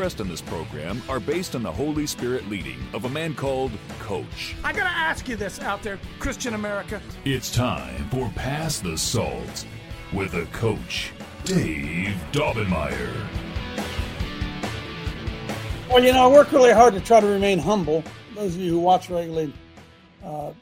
in this program are based on the Holy Spirit leading of a man called Coach. I gotta ask you this out there, Christian America. It's time for Pass the Salt with a coach, Dave Daubenmire. Well, you know, I work really hard to try to remain humble. Those of you who watch regularly uh,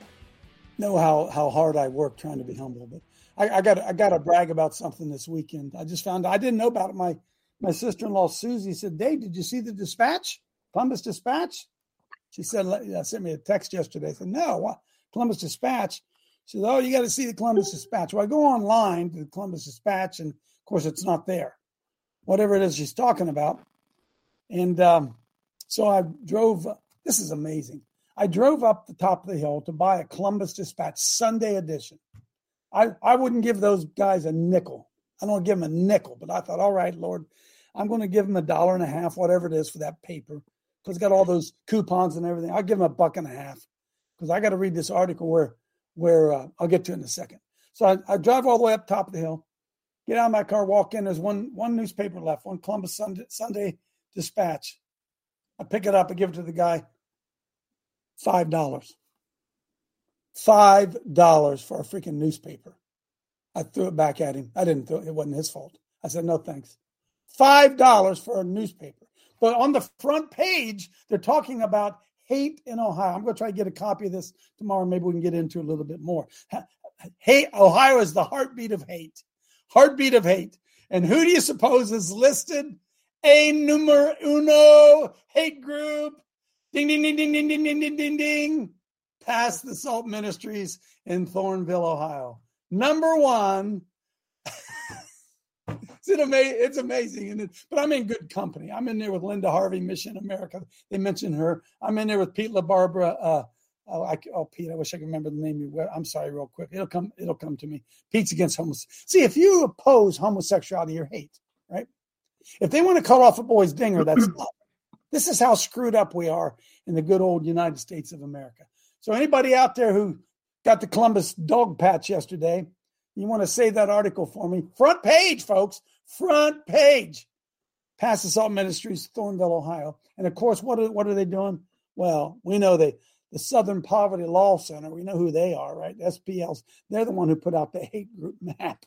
know how, how hard I work trying to be humble. But I, I got I got to brag about something this weekend. I just found I didn't know about it. My my sister in law Susie said, "Dave, did you see the Dispatch, Columbus Dispatch?" She said, "I sent me a text yesterday." I said, "No, what Columbus Dispatch?" She said, "Oh, you got to see the Columbus Dispatch." Well, I go online to the Columbus Dispatch, and of course, it's not there. Whatever it is she's talking about, and um, so I drove. This is amazing. I drove up the top of the hill to buy a Columbus Dispatch Sunday edition. I, I wouldn't give those guys a nickel. I don't give them a nickel, but I thought, all right, Lord, I'm going to give them a dollar and a half, whatever it is, for that paper because it's got all those coupons and everything. I'll give them a buck and a half because I got to read this article where where uh, I'll get to in a second. So I, I drive all the way up top of the hill, get out of my car, walk in. There's one one newspaper left, one Columbus Sunday, Sunday Dispatch. I pick it up, I give it to the guy. Five dollars. Five dollars for a freaking newspaper. I threw it back at him. I didn't throw it, it wasn't his fault. I said, no thanks. Five dollars for a newspaper. But on the front page, they're talking about hate in Ohio. I'm going to try to get a copy of this tomorrow. Maybe we can get into a little bit more. Hate Ohio is the heartbeat of hate. Heartbeat of hate. And who do you suppose is listed? A numero uno hate group. Ding ding ding ding ding ding ding ding ding ding. Pass the Salt Ministries in Thornville, Ohio. Number one. it's, an ama- it's amazing. And it, but I'm in good company. I'm in there with Linda Harvey, Mission America. They mentioned her. I'm in there with Pete LaBarbera. Uh, oh, I, oh, Pete, I wish I could remember the name. I'm sorry, real quick. It'll come. It'll come to me. Pete's against homosexuality. See, if you oppose homosexuality, you're hate, right? If they want to cut off a boy's dinger, that's. This is how screwed up we are in the good old United States of America. So anybody out there who got the Columbus dog patch yesterday, you want to save that article for me? Front page, folks. Front page. Pass Assault Ministries, Thornville, Ohio. And of course, what are, what are they doing? Well, we know they the Southern Poverty Law Center. We know who they are, right? SPLs. They're the one who put out the hate group map.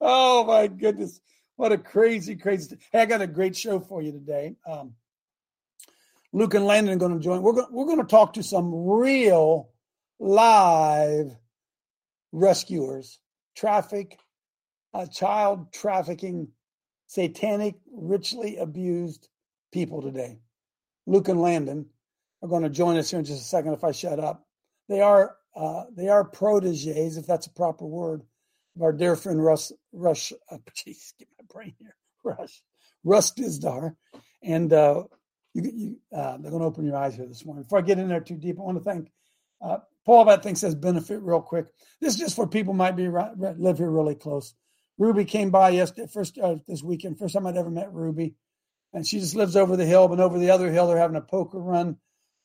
Oh my goodness. What a crazy, crazy. Hey, I got a great show for you today. Um, Luke and Landon are going to join. We're going, we're going to talk to some real live rescuers, traffic, child trafficking, satanic, ritually abused people today. Luke and Landon are going to join us here in just a second. If I shut up, they are uh, they are proteges, if that's a proper word, of our dear friend Russ Rush. Uh, geez, get my brain here. Rush Russ Dizdar, and uh, you, you uh, they're going to open your eyes here this morning. Before I get in there too deep, I want to thank uh, Paul. That thing says benefit real quick. This is just for people might be right, live here really close. Ruby came by yesterday, first uh, this weekend. First time I'd ever met Ruby, and she just lives over the hill. But over the other hill, they're having a poker run.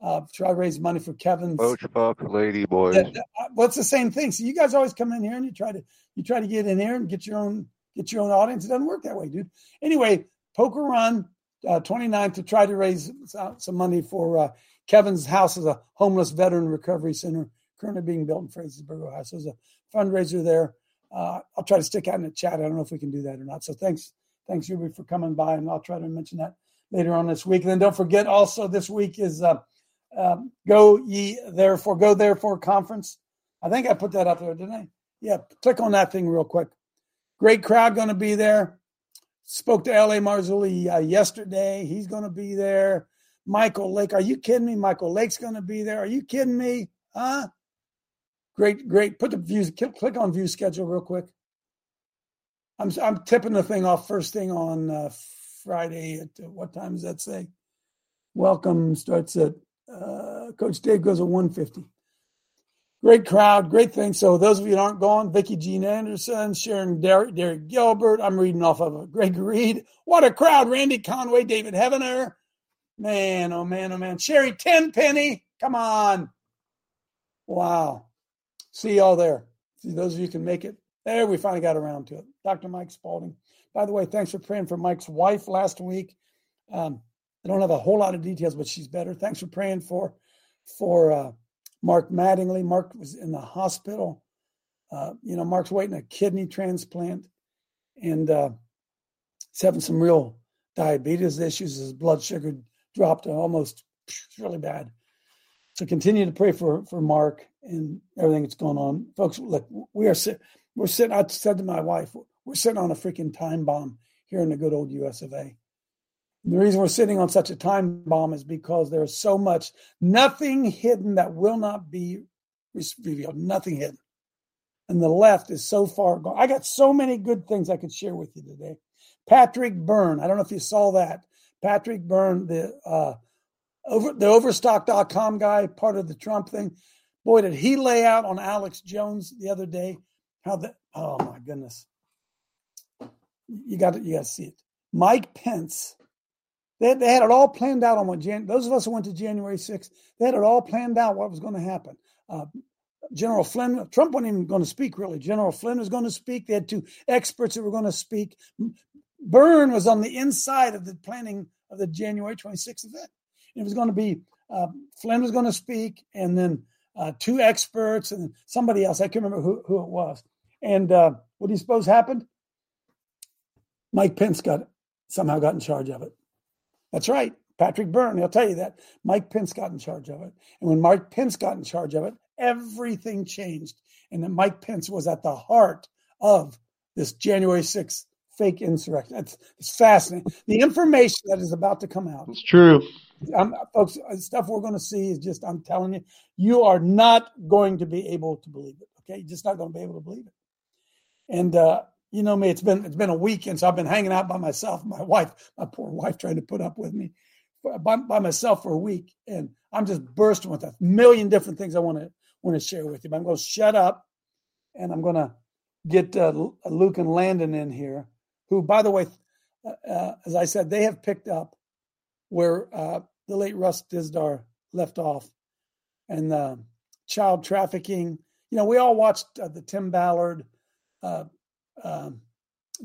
Uh, try to raise money for Kevin's. Coach Lady Boys. Yeah, well, it's the same thing. So you guys always come in here and you try to you try to get in here and get your own get your own audience. It doesn't work that way, dude. Anyway, poker run uh, 29 to try to raise some money for uh, Kevin's house as a homeless veteran recovery center currently being built in Frazeysburg, Ohio. So there's a fundraiser there. Uh, I'll try to stick out in the chat. I don't know if we can do that or not. So thanks, thanks Ruby for coming by, and I'll try to mention that later on this week. And then don't forget, also this week is uh, um, Go Ye Therefore Go Therefore conference. I think I put that up there, didn't I? Yeah, click on that thing real quick. Great crowd going to be there. Spoke to L.A. Marzulli uh, yesterday. He's going to be there. Michael Lake. Are you kidding me? Michael Lake's going to be there. Are you kidding me? Huh? Great, great. Put the views, click on view schedule real quick. I'm I'm tipping the thing off first thing on uh, Friday. At uh, what time does that say? Welcome starts at uh, Coach Dave goes at 150. Great crowd, great thing. So those of you that aren't gone, Vicky Jean Anderson, Sharon Derek, Derek Gilbert. I'm reading off of a Greg Reed. What a crowd! Randy Conway, David Heavener. Man, oh man, oh man. Sherry Tenpenny, come on. Wow. See y'all there. See those of you can make it. There, we finally got around to it. Dr. Mike Spalding. By the way, thanks for praying for Mike's wife last week. Um, I don't have a whole lot of details, but she's better. Thanks for praying for for uh, Mark Mattingly. Mark was in the hospital. Uh, you know, Mark's waiting a kidney transplant, and uh, he's having some real diabetes issues. His blood sugar dropped almost really bad. So continue to pray for for Mark and everything that's going on, folks. Look, we are sit, we're sitting. I said to my wife, we're sitting on a freaking time bomb here in the good old U.S. of A. And the reason we're sitting on such a time bomb is because there's so much, nothing hidden that will not be revealed, nothing hidden. And the left is so far gone. I got so many good things I could share with you today. Patrick Byrne, I don't know if you saw that. Patrick Byrne, the uh, over the overstock.com guy, part of the Trump thing. Boy, did he lay out on Alex Jones the other day how the oh my goodness. You got to you got to see it. Mike Pence they, they had it all planned out on what Jan, those of us who went to January 6th, they had it all planned out what was going to happen. Uh, General Flynn, Trump wasn't even going to speak really. General Flynn was going to speak. They had two experts that were going to speak. Byrne was on the inside of the planning of the January 26th event. It was going to be uh, Flynn was going to speak, and then uh, two experts and somebody else. I can't remember who, who it was. And uh, what do you suppose happened? Mike Pence got somehow got in charge of it. That's right. Patrick Byrne, he'll tell you that. Mike Pence got in charge of it. And when Mike Pence got in charge of it, everything changed. And that Mike Pence was at the heart of this January 6th fake insurrection. It's, it's fascinating. The information that is about to come out. It's true. I'm, folks, uh, stuff we're going to see is just, I'm telling you, you are not going to be able to believe it. Okay. You're just not going to be able to believe it. And uh, you know me, it's been it's been a weekend, so I've been hanging out by myself. My wife, my poor wife, trying to put up with me by, by myself for a week, and I'm just bursting with a million different things I want to want to share with you. But I'm going to shut up, and I'm going to get uh, Luke and Landon in here, who, by the way, uh, uh, as I said, they have picked up where uh, the late Russ Dizdar left off, and uh, child trafficking. You know, we all watched uh, the Tim Ballard um,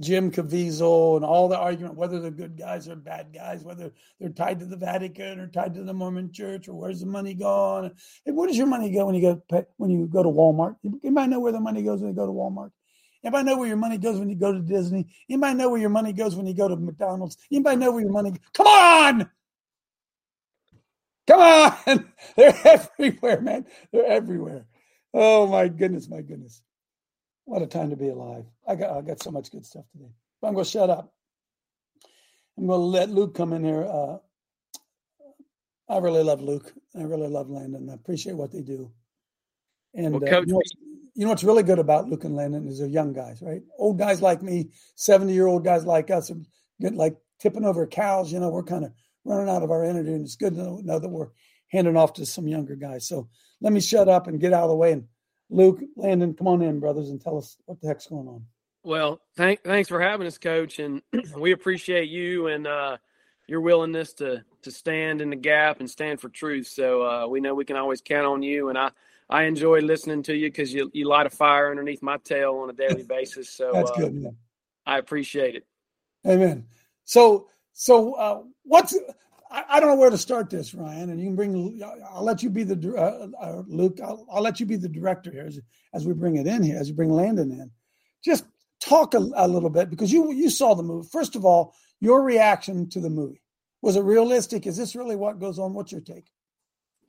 Jim Caviezel and all the argument whether they're good guys or bad guys, whether they're tied to the Vatican or tied to the Mormon Church, or where's the money gone? Hey, where does your money go when you go when you go to Walmart? You might know where the money goes when you go to Walmart? Anybody know where your money goes when you go to Disney? Anybody know where your money goes when you go to McDonald's? Anybody know where your money? Goes? Come on, come on! They're everywhere, man. They're everywhere. Oh my goodness, my goodness. What a time to be alive. I got I got so much good stuff today. But I'm going to shut up. I'm going to let Luke come in here. Uh, I really love Luke. I really love Landon. I appreciate what they do. And well, uh, you, know you, know what's really good about Luke and Landon is they're young guys, right? Old guys like me, 70 year old guys like us are get like tipping over cows. You know, we're kind of running out of our energy, and it's good to know that we're handing off to some younger guys. So let me shut up and get out of the way and Luke, Landon, come on in, brothers, and tell us what the heck's going on. Well, thank, thanks for having us, Coach, and we appreciate you and uh, your willingness to to stand in the gap and stand for truth. So uh, we know we can always count on you, and I I enjoy listening to you because you you light a fire underneath my tail on a daily basis. So that's uh, good. Man. I appreciate it. Amen. So so uh, what's I, I, don't know where to start this, Ryan, and you can bring. I'll let you be the uh, uh, Luke. I'll, I'll, let you be the director here as, as we bring it in here, as we bring Landon in. Just talk a, a little bit because you you saw the movie. First of all, your reaction to the movie was it realistic? Is this really what goes on? What's your take?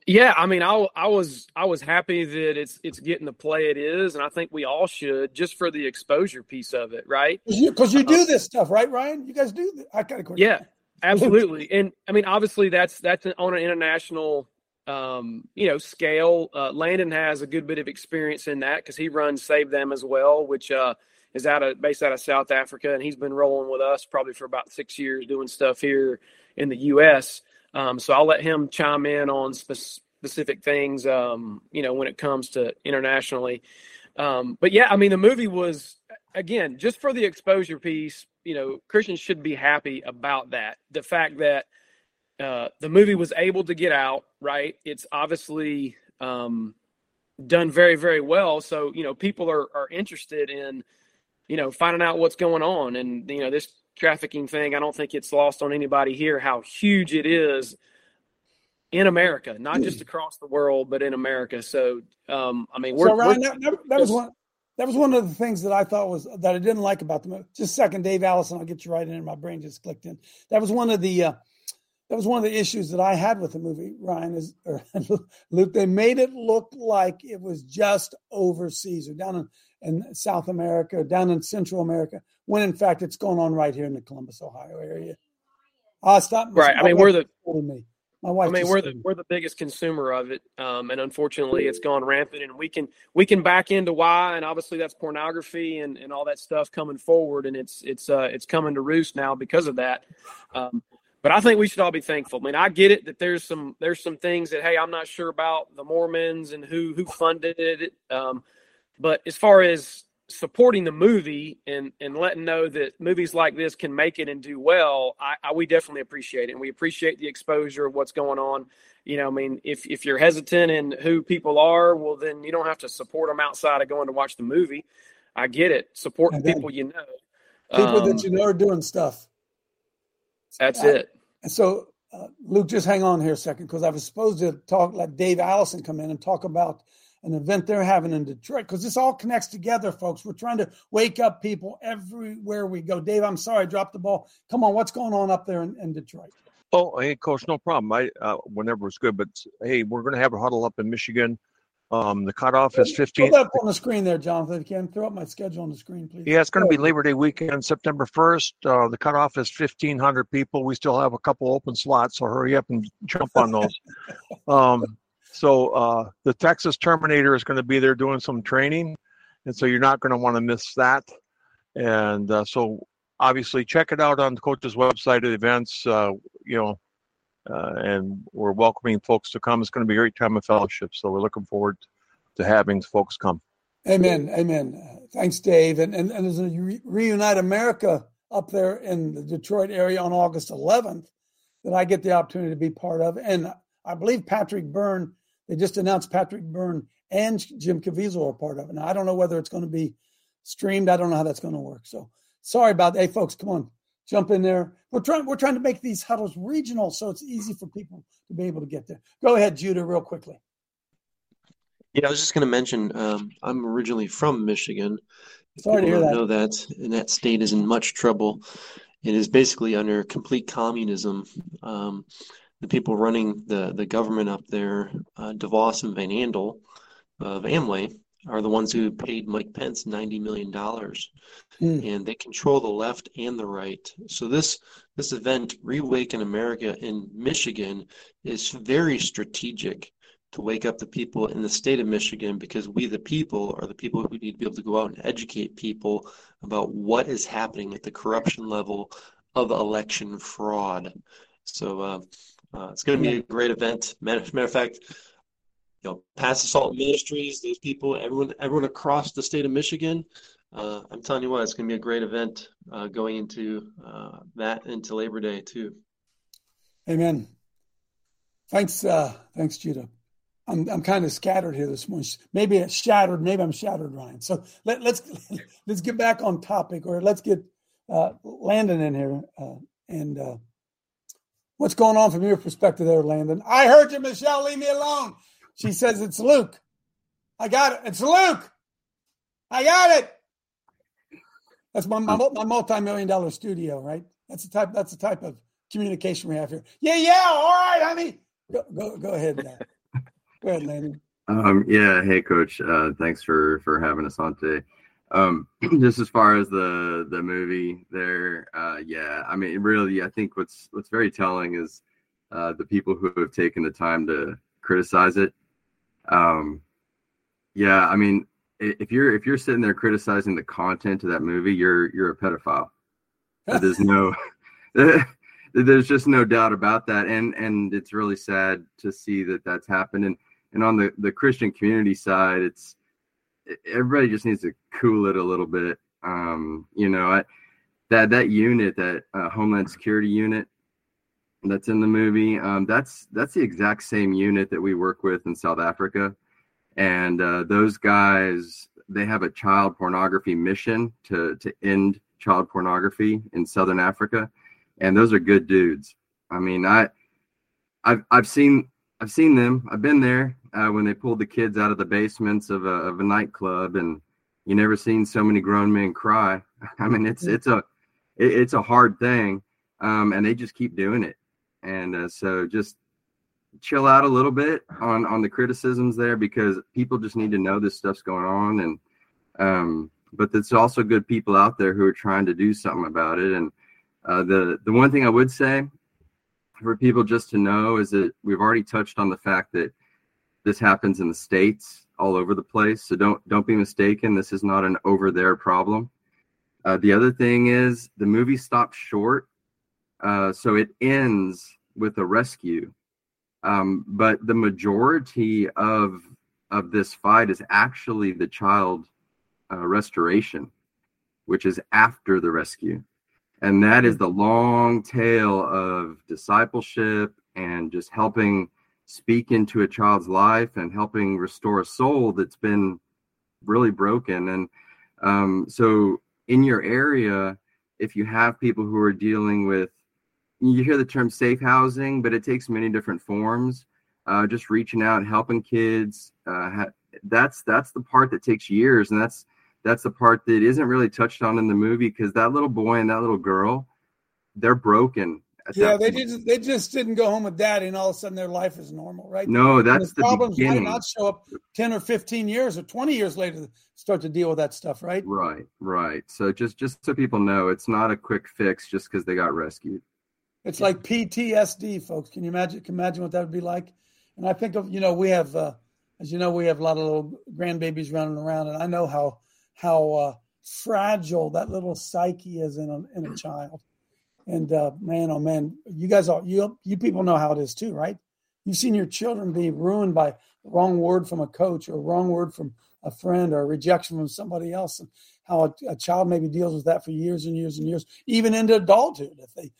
Yeah, I mean, I, I was I was happy that it's it's getting the play it is, and I think we all should just for the exposure piece of it, right? Because you, you, do uh, this stuff, right, Ryan? You guys do. This. I kind of yeah, Absolutely, and I mean, obviously, that's that's on an international, um, you know, scale. Uh, Landon has a good bit of experience in that because he runs Save Them as well, which uh, is out of based out of South Africa, and he's been rolling with us probably for about six years doing stuff here in the U.S. Um, so I'll let him chime in on spe- specific things, um, you know, when it comes to internationally. Um, but yeah, I mean, the movie was again just for the exposure piece. You know, Christians should be happy about that. The fact that uh, the movie was able to get out, right? It's obviously um, done very, very well. So you know, people are are interested in you know finding out what's going on, and you know this trafficking thing. I don't think it's lost on anybody here how huge it is in America, not just across the world, but in America. So, um, I mean, we're, so Ryan, we're, that, that, was one. That was one of the things that I thought was that I didn't like about the movie. Just a second, Dave Allison. I'll get you right in. My brain just clicked in. That was one of the. Uh, that was one of the issues that I had with the movie. Ryan is or Luke. They made it look like it was just overseas or down in, in South America, or down in Central America, when in fact it's going on right here in the Columbus, Ohio area. I'll stop. Right. I mean, we're the. Me. My wife. I mean, we're the we're the biggest consumer of it, um, and unfortunately, it's gone rampant. And we can we can back into why, and obviously that's pornography and, and all that stuff coming forward, and it's it's uh, it's coming to roost now because of that. Um, but I think we should all be thankful. I mean, I get it that there's some there's some things that hey, I'm not sure about the Mormons and who who funded it. Um, but as far as supporting the movie and and letting know that movies like this can make it and do well, I, I, we definitely appreciate it, and we appreciate the exposure of what's going on. You know, I mean, if if you're hesitant in who people are, well, then you don't have to support them outside of going to watch the movie. I get it. Support the people you know. People um, that you know are doing stuff. That's uh, it. And so, uh, Luke, just hang on here a second because I was supposed to talk, let Dave Allison come in and talk about an event they're having in Detroit because this all connects together, folks. We're trying to wake up people everywhere we go. Dave, I'm sorry I dropped the ball. Come on, what's going on up there in, in Detroit? Oh, hey, coach, no problem. I uh, whenever it's good, but hey, we're going to have a huddle up in Michigan. Um, the cutoff is 15. Throw that up on the screen there, Jonathan. If you can throw up my schedule on the screen, please. Yeah, it's going to be Labor Day weekend, September 1st. Uh, the cutoff is 1,500 people. We still have a couple open slots, so hurry up and jump on those. um, so uh, the Texas Terminator is going to be there doing some training, and so you're not going to want to miss that. And uh, so obviously check it out on the coach's website at events. Uh, you know, uh, and we're welcoming folks to come. It's going to be a great time of fellowship. So we're looking forward to having folks come. Amen. Amen. Thanks, Dave. And and, and there's a Re- Reunite America up there in the Detroit area on August 11th that I get the opportunity to be part of. And I believe Patrick Byrne they just announced Patrick Byrne and Jim Caviezel are part of it. Now, I don't know whether it's going to be streamed. I don't know how that's going to work. So sorry about that. Hey, folks, come on, jump in there. We're trying, we're trying to make these huddles regional so it's easy for people to be able to get there. Go ahead, Judah, real quickly. Yeah, I was just going to mention um, I'm originally from Michigan. Sorry to hear that. Know that, and that state is in much trouble. It is basically under complete communism. Um, the people running the, the government up there, uh, DeVos and Van Andel of Amway, are the ones who paid Mike Pence $90 million. Mm. And they control the left and the right. So this this event, Reawaken America in Michigan, is very strategic to wake up the people in the state of Michigan because we, the people, are the people who need to be able to go out and educate people about what is happening at the corruption level of election fraud. So uh, uh, it's going to be a great event. Matter, matter of fact, you know, Pass Assault Ministries, those people, everyone, everyone across the state of Michigan. Uh, I'm telling you what, it's going to be a great event uh, going into uh, that into Labor Day too. Amen. Thanks, uh, thanks, Judah. I'm I'm kind of scattered here this morning. Maybe it's shattered. Maybe I'm shattered, Ryan. So let, let's let's get back on topic, or let's get uh, Landon in here and What's going on from your perspective there, Landon? I heard you, Michelle. Leave me alone. She says it's Luke. I got it. It's Luke. I got it. That's my, my, my multi-million dollar studio, right? That's the type. That's the type of communication we have here. Yeah, yeah. All right, honey. Go, go, go ahead. Go ahead, Landon. Um, yeah. Hey, Coach. Uh, thanks for for having us on today. Um, just as far as the the movie there, uh, yeah, I mean, really, I think what's what's very telling is uh, the people who have taken the time to criticize it. Um, yeah, I mean, if you're if you're sitting there criticizing the content of that movie, you're you're a pedophile. there's no there's just no doubt about that and and it's really sad to see that that's happened and and on the the christian community side it's everybody just needs to cool it a little bit. Um you know I, that that unit that uh, homeland security unit that's in the movie um that's that's the exact same unit that we work with in south africa. And uh, those guys they have a child pornography mission to to end child pornography in southern africa. And those are good dudes. I mean, I, I've I've seen I've seen them. I've been there uh, when they pulled the kids out of the basements of a of a nightclub, and you never seen so many grown men cry. I mean, it's it's a it, it's a hard thing, um, and they just keep doing it. And uh, so just chill out a little bit on on the criticisms there because people just need to know this stuff's going on, and um, but there's also good people out there who are trying to do something about it, and uh, the the one thing I would say for people just to know is that we've already touched on the fact that this happens in the states all over the place. So don't don't be mistaken. This is not an over there problem. Uh, the other thing is the movie stops short, uh, so it ends with a rescue. Um, but the majority of of this fight is actually the child uh, restoration, which is after the rescue and that is the long tail of discipleship and just helping speak into a child's life and helping restore a soul that's been really broken. And um, so in your area if you have people who are dealing with you hear the term safe housing but it takes many different forms uh, just reaching out and helping kids uh, ha- that's that's the part that takes years. And that's that's the part that isn't really touched on in the movie because that little boy and that little girl, they're broken. Yeah, they just they just didn't go home with daddy, and all of a sudden their life is normal, right? No, that's the, the problems beginning. might not show up ten or fifteen years or twenty years later to start to deal with that stuff, right? Right, right. So just just so people know, it's not a quick fix just because they got rescued. It's like PTSD, folks. Can you imagine? Can you imagine what that would be like? And I think of you know we have, uh, as you know, we have a lot of little grandbabies running around, and I know how how uh, fragile that little psyche is in a, in a child. And uh, man, oh man, you guys all you you people know how it is too, right? You've seen your children be ruined by the wrong word from a coach or a wrong word from a friend or a rejection from somebody else, and how a, a child maybe deals with that for years and years and years, even into adulthood if they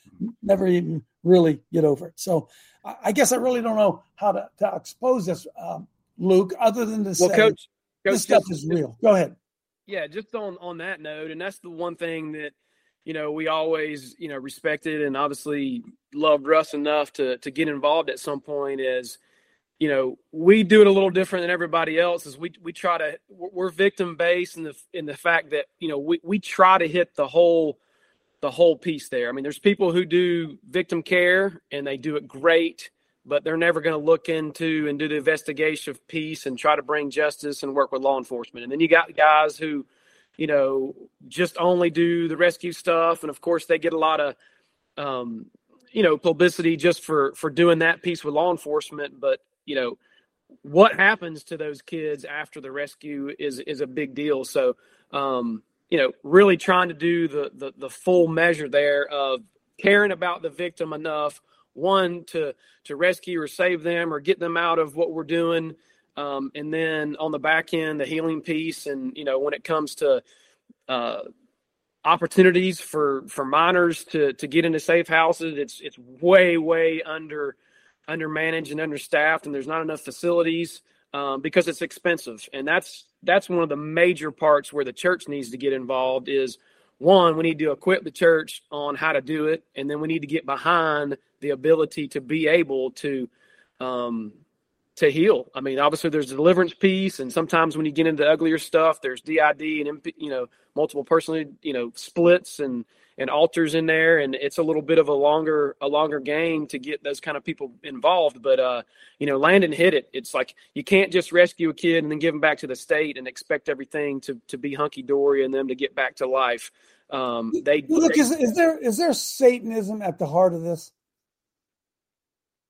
never even really get over it. So I, I guess I really don't know how to, to expose this, um, Luke, other than to well, say coach, this coach, stuff just- is real. Go ahead. Yeah, just on on that note, and that's the one thing that you know we always you know respected and obviously loved Russ enough to to get involved at some point is you know we do it a little different than everybody else is we we try to we're victim based in the in the fact that you know we we try to hit the whole the whole piece there. I mean, there's people who do victim care and they do it great, but they're never going to look into and do the investigation of piece and try to bring justice and work with law enforcement. And then you got guys who, you know, just only do the rescue stuff, and of course they get a lot of, um, you know, publicity just for for doing that piece with law enforcement. But you know, what happens to those kids after the rescue is is a big deal. So, um, you know, really trying to do the the, the full measure there of caring about the victim enough one to to rescue or save them or get them out of what we're doing um, and then on the back end the healing piece and you know when it comes to uh, opportunities for for minors to to get into safe houses it's it's way way under under managed and understaffed and there's not enough facilities um, because it's expensive. And that's that's one of the major parts where the church needs to get involved is one we need to equip the church on how to do it and then we need to get behind the ability to be able to um, to heal. I mean, obviously there's the deliverance piece, and sometimes when you get into uglier stuff, there's DID and you know multiple personally you know splits and and alters in there, and it's a little bit of a longer a longer game to get those kind of people involved. But uh, you know, Landon hit it. It's like you can't just rescue a kid and then give them back to the state and expect everything to to be hunky dory and them to get back to life. Um, they Look, they- is, is there is there Satanism at the heart of this?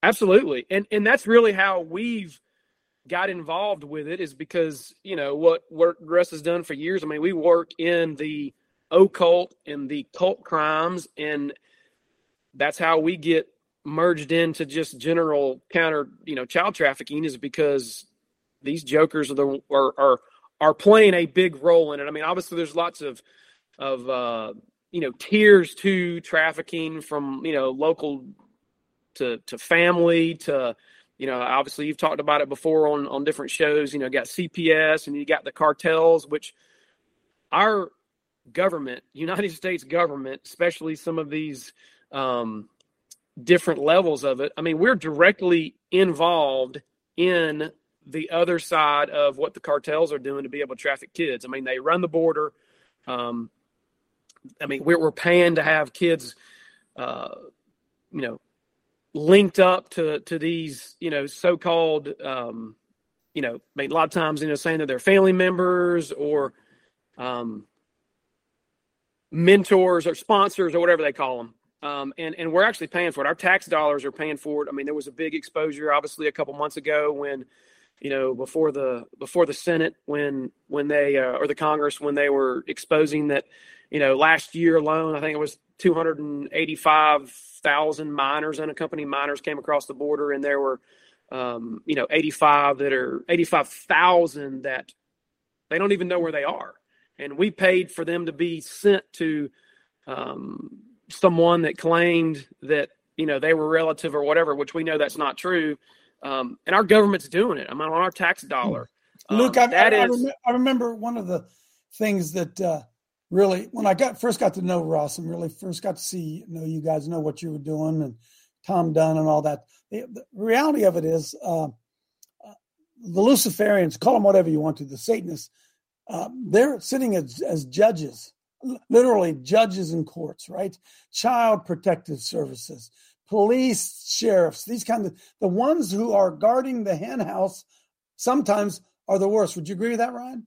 Absolutely. And and that's really how we've got involved with it is because you know what what Russ has done for years. I mean, we work in the occult and the cult crimes, and that's how we get merged into just general counter you know child trafficking is because these jokers are the are are, are playing a big role in it. I mean, obviously, there's lots of of uh, you know tiers to trafficking from you know local to to family to you know obviously you've talked about it before on on different shows you know got cps and you got the cartels which our government united states government especially some of these um, different levels of it. I mean we're directly involved in the other side of what the cartels are doing to be able to traffic kids. I mean they run the border. Um, i mean we're, we're paying to have kids uh, you know linked up to to these you know so-called um, you know I mean, a lot of times you know saying that they're family members or um, mentors or sponsors or whatever they call them um, and and we're actually paying for it. Our tax dollars are paying for it. I mean there was a big exposure obviously a couple months ago when you know before the before the senate when when they uh, or the congress when they were exposing that you know last year alone i think it was 285,000 minors, unaccompanied minors came across the border, and there were, um, you know, 85 that are 85,000 that they don't even know where they are. And we paid for them to be sent to um, someone that claimed that, you know, they were relative or whatever, which we know that's not true. Um, and our government's doing it. I mean, on our tax dollar. Luke, I, Um, that I, I rem- I remember one of the things that uh, really, when I got first got to know Ross and really first got to see, know you guys know what you were doing and Tom Dunn and all that. The, the reality of it is, uh, uh, the Luciferians, call them whatever you want to, the Satanists, uh, they're sitting as, as judges, literally judges in courts, right? Child protective services, police, sheriffs, these kinds of the ones who are guarding the hen house sometimes are the worst. Would you agree with that, Ryan?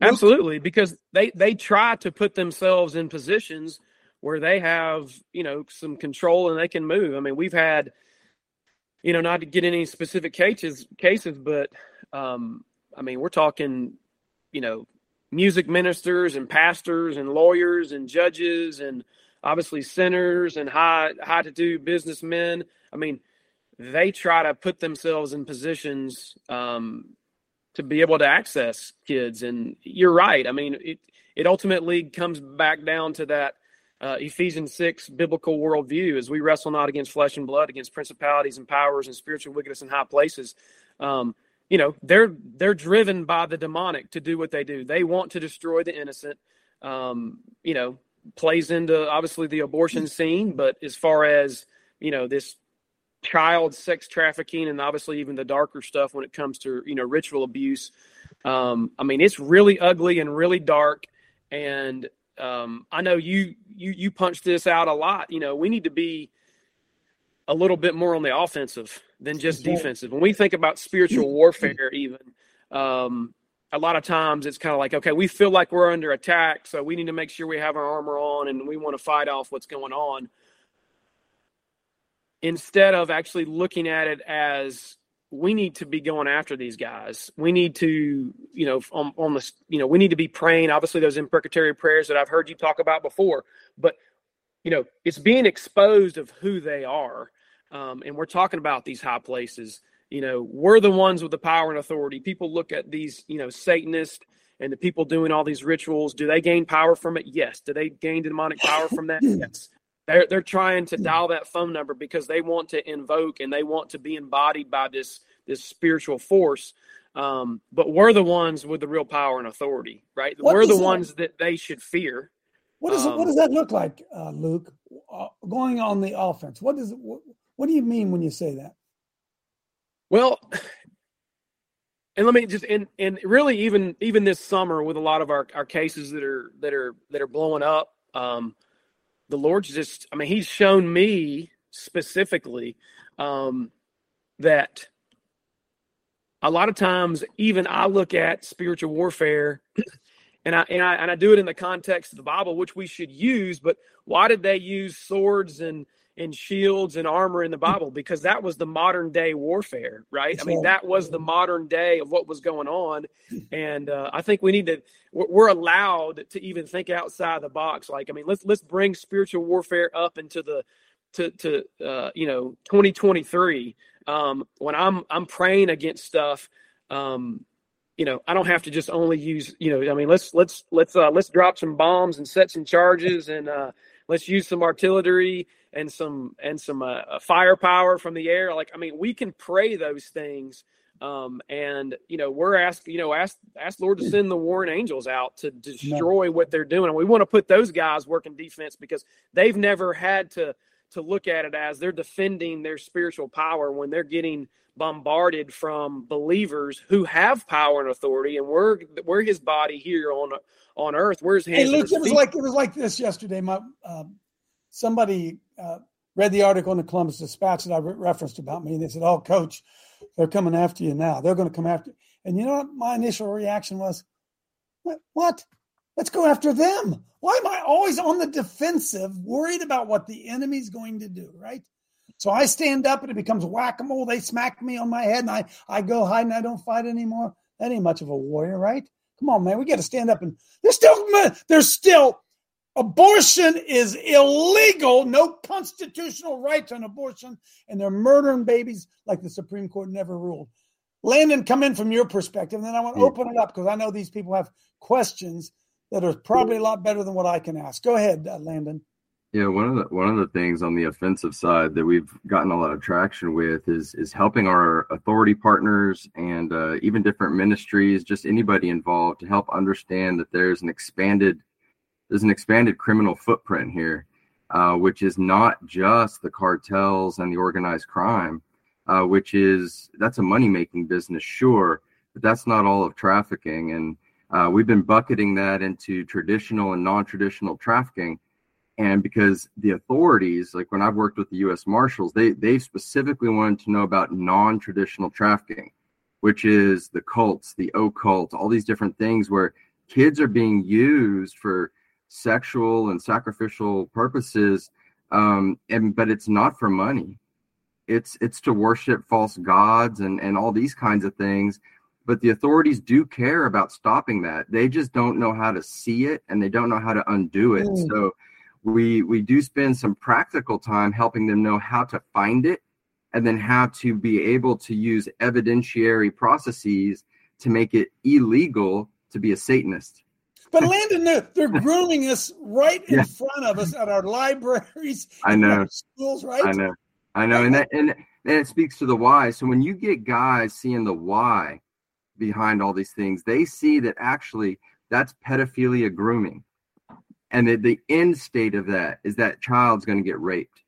Absolutely, because they they try to put themselves in positions where they have you know some control and they can move. I mean, we've had you know not to get any specific cases cases, but um, I mean we're talking you know music ministers and pastors and lawyers and judges and obviously senators and high high to do businessmen. I mean, they try to put themselves in positions um, to be able to access kids. And you're right. I mean, it it ultimately comes back down to that uh, Ephesians six biblical worldview: as we wrestle not against flesh and blood, against principalities and powers and spiritual wickedness in high places. Um, you know, they're they're driven by the demonic to do what they do. They want to destroy the innocent. Um, you know, plays into obviously the abortion scene, but as far as you know, this child sex trafficking and obviously even the darker stuff when it comes to you know ritual abuse um, i mean it's really ugly and really dark and um, i know you you you punch this out a lot you know we need to be a little bit more on the offensive than just defensive when we think about spiritual warfare even um, a lot of times it's kind of like okay we feel like we're under attack so we need to make sure we have our armor on and we want to fight off what's going on instead of actually looking at it as we need to be going after these guys. We need to, you know, on, on the, you know, we need to be praying. Obviously, those imprecatory prayers that I've heard you talk about before, but you know, it's being exposed of who they are, um, and we're talking about these high places. You know, we're the ones with the power and authority. People look at these, you know, Satanists and the people doing all these rituals. Do they gain power from it? Yes. Do they gain demonic power from that? Yes. They're they're trying to dial that phone number because they want to invoke and they want to be embodied by this this spiritual force. Um, but we're the ones with the real power and authority, right? What we're the that- ones that they should fear. What does what Um, does that look like, uh, Luke? Uh, going on the offense. What does it, what, what do you mean when you say that? Well, and let me just and and really even even this summer with a lot of our our cases that are that are that are blowing up, um, the Lord's just I mean He's shown me specifically um, that a lot of times even I look at spiritual warfare. And I, and I and I do it in the context of the Bible, which we should use. But why did they use swords and in shields and armor in the Bible because that was the modern day warfare, right? I mean, that was the modern day of what was going on, and uh, I think we need to. We're allowed to even think outside the box. Like, I mean, let's let's bring spiritual warfare up into the to to uh, you know 2023 um, when I'm I'm praying against stuff. Um, you know, I don't have to just only use, you know, I mean, let's let's let's uh, let's drop some bombs and set some charges and uh, let's use some artillery and some and some uh, uh, firepower from the air. Like, I mean, we can pray those things, um, and you know, we're asked, you know, ask ask Lord to send the warring angels out to destroy what they're doing, and we want to put those guys working defense because they've never had to to look at it as they're defending their spiritual power when they're getting bombarded from believers who have power and authority, and we're we're his body here on on earth. Where's his hands? Hey, Luke, it was like it was like this yesterday. My uh, somebody uh, read the article in the Columbus Dispatch that I re- referenced about me. and They said, "Oh, coach, they're coming after you now. They're going to come after." You. And you know what? My initial reaction was, "What? What? Let's go after them. Why am I always on the defensive, worried about what the enemy's going to do, right? So I stand up and it becomes whack a mole. They smack me on my head and I, I go hide and I don't fight anymore. That ain't much of a warrior, right? Come on, man. We got to stand up and there's still, there's still, abortion is illegal. No constitutional right to an abortion. And they're murdering babies like the Supreme Court never ruled. Landon, come in from your perspective. And then I want to open it up because I know these people have questions that are probably a lot better than what I can ask. Go ahead, uh, Landon. Yeah, one of the one of the things on the offensive side that we've gotten a lot of traction with is is helping our authority partners and uh, even different ministries, just anybody involved, to help understand that there's an expanded there's an expanded criminal footprint here, uh, which is not just the cartels and the organized crime, uh, which is that's a money making business, sure, but that's not all of trafficking and uh, we've been bucketing that into traditional and non-traditional trafficking, and because the authorities, like when I've worked with the U.S. Marshals, they they specifically wanted to know about non-traditional trafficking, which is the cults, the occult, all these different things where kids are being used for sexual and sacrificial purposes, um, and but it's not for money. It's it's to worship false gods and and all these kinds of things but the authorities do care about stopping that they just don't know how to see it and they don't know how to undo it mm. so we we do spend some practical time helping them know how to find it and then how to be able to use evidentiary processes to make it illegal to be a satanist but Landon, they're, they're grooming us right in yeah. front of us at our libraries. I know schools, right? I know, I know, and that and, and it speaks to the why. So when you get guys seeing the why, behind all these things. They see that actually that's pedophilia grooming. And that the end state of that is that child's going to get raped.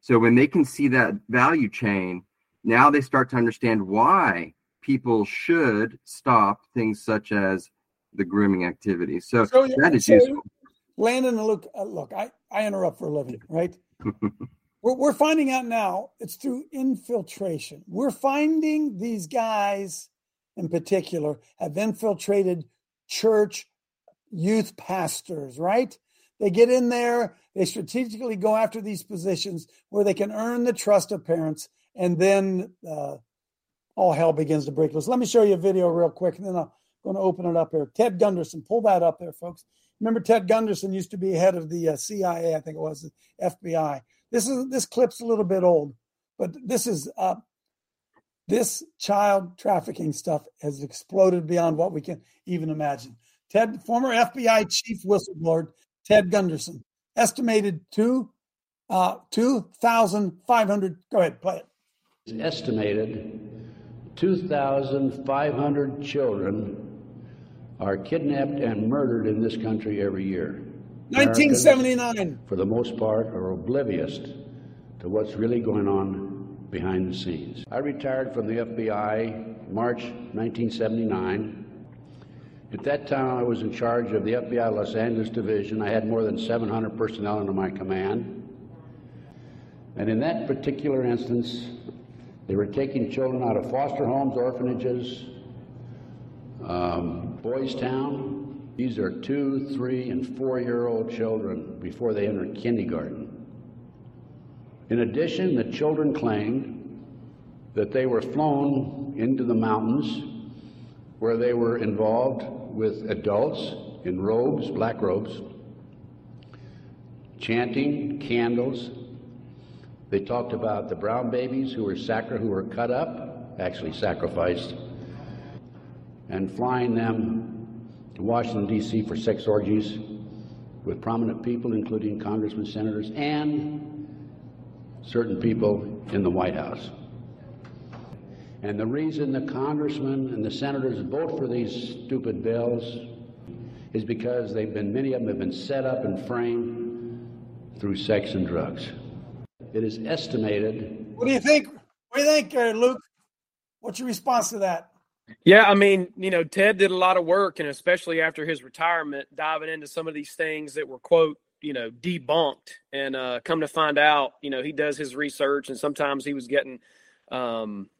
So when they can see that value chain, now they start to understand why people should stop things such as the grooming activity. So, so that is so useful. Landon, look, uh, look, I, I interrupt for a living, right? we're, we're finding out now it's through infiltration. We're finding these guys in particular have infiltrated church youth pastors, right? They get in there, they strategically go after these positions where they can earn the trust of parents, and then uh, all hell begins to break loose. Let me show you a video real quick, and then I'm going to open it up here. Ted Gunderson, pull that up there, folks. Remember, Ted Gunderson used to be head of the uh, CIA, I think it was the FBI. This is this clip's a little bit old, but this is uh, this child trafficking stuff has exploded beyond what we can even imagine. Ted, former FBI chief whistleblower Ted Gunderson, estimated two uh, 2,500. Go ahead, play it. It's estimated 2,500 children are kidnapped and murdered in this country every year. 1979. Americans, for the most part, are oblivious to what's really going on behind the scenes. I retired from the FBI March 1979. At that time, I was in charge of the FBI Los Angeles Division. I had more than 700 personnel under my command. And in that particular instance, they were taking children out of foster homes, orphanages, um, Boys Town. These are two, three, and four year old children before they enter kindergarten In addition, the children claimed that they were flown into the mountains where they were involved with adults in robes, black robes, chanting candles. They talked about the brown babies who were sacri- who were cut up, actually sacrificed, and flying them to Washington D.C. for sex orgies with prominent people, including congressmen, senators, and certain people in the White House. And the reason the congressmen and the senators vote for these stupid bills is because they've been, many of them have been set up and framed through sex and drugs. It is estimated. What do you think? What do you think, uh, Luke? What's your response to that? Yeah, I mean, you know, Ted did a lot of work, and especially after his retirement, diving into some of these things that were quote, you know, debunked, and uh, come to find out, you know, he does his research, and sometimes he was getting, um,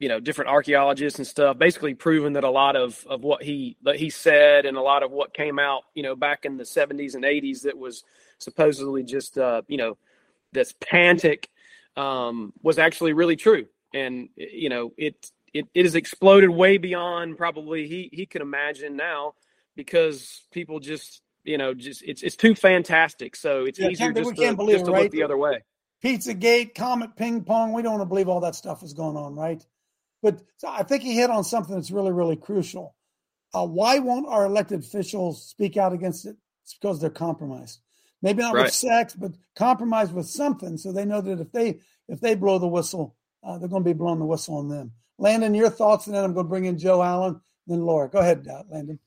you know, different archaeologists and stuff, basically proving that a lot of of what he that he said and a lot of what came out, you know, back in the '70s and '80s that was supposedly just, uh, you know, this pantic um, was actually really true, and you know, it it, it has exploded way beyond probably he he could imagine now because people just you know just it's it's too fantastic so it's Yeah, easier we just, can't to, believe just it, to right? look the other way Pizzagate, Comet Ping Pong. We don't want to believe all that stuff is going on, right? But so I think he hit on something that's really, really crucial. Uh, why won't our elected officials speak out against it? It's because they're compromised. Maybe not Right. with sex, but compromised with something, so they know that if they if they blow the whistle, uh, they're going to be blowing the whistle on them. Landon, your thoughts, and then I'm going to bring in Joe Allen, then Laura. Go ahead, uh, Landon.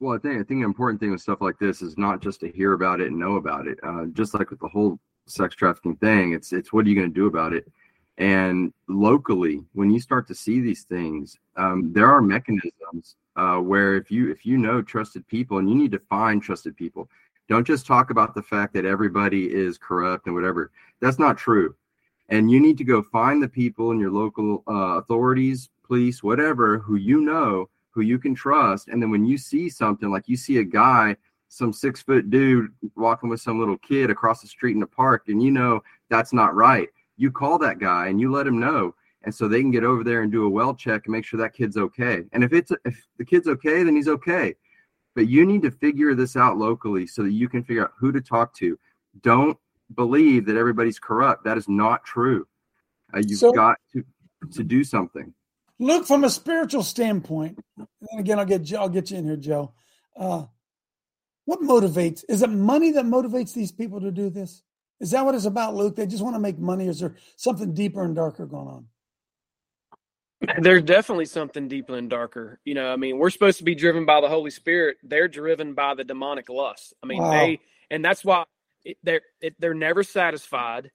Well, I think I think the important thing with stuff like this is not just to hear about it and know about it. Uh, just like with the whole sex trafficking thing, it's it's what are you going to do about it? And locally, when you start to see these things, um, there are mechanisms uh, where if you if you know trusted people and you need to find trusted people, don't just talk about the fact that everybody is corrupt and whatever. That's not true. And you need to go find the people in your local uh, authorities, police, whatever, who you know, who you can trust. And then when you see something like you see a guy, some six foot dude walking with some little kid across the street in the park, and you know that's not right, you call that guy and you let him know. And so they can get over there and do a well check and make sure that kid's okay. And if it's if the kid's okay, then he's okay. But you need to figure this out locally so that you can figure out who to talk to. Don't believe that everybody's corrupt. That is not true. Uh, you've So- got to to do something. Look from a spiritual standpoint. And again, I'll get Joe, I'll get you in here, Joe. Uh, what motivates? Is it money that motivates these people to do this? Is that what it's about, Luke? They just want to make money. Is there something deeper and darker going on? there's definitely something deeper and darker you know i mean we're supposed to be driven by the holy spirit they're driven by the demonic lust i mean Wow. they and that's why it, they're it, they're never satisfied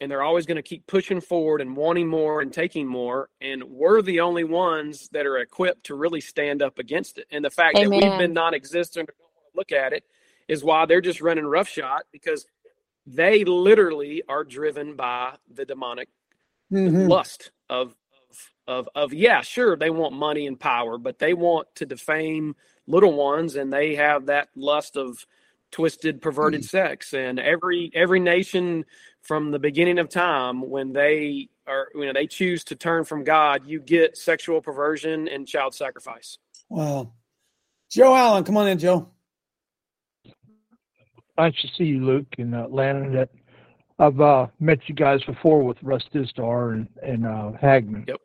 and they're always going to keep pushing forward and wanting more and taking more and we're the only ones that are equipped to really stand up against it and the fact that we've been non-existent or don't look at it is why they're just running roughshod because they literally are driven by the demonic Mhm. lust of, of of of yeah sure they want money and power but they want to defame little ones and they have that lust of twisted perverted sex and every every nation from the beginning of time when they are you know they choose to turn from god you get sexual perversion and child sacrifice Wow. Joe Allen, come on in, Joe. Nice to see you, Luke and uh, Landon. That I've uh, met you guys before with Russ Dizdar and and uh, Hagmann. Yep.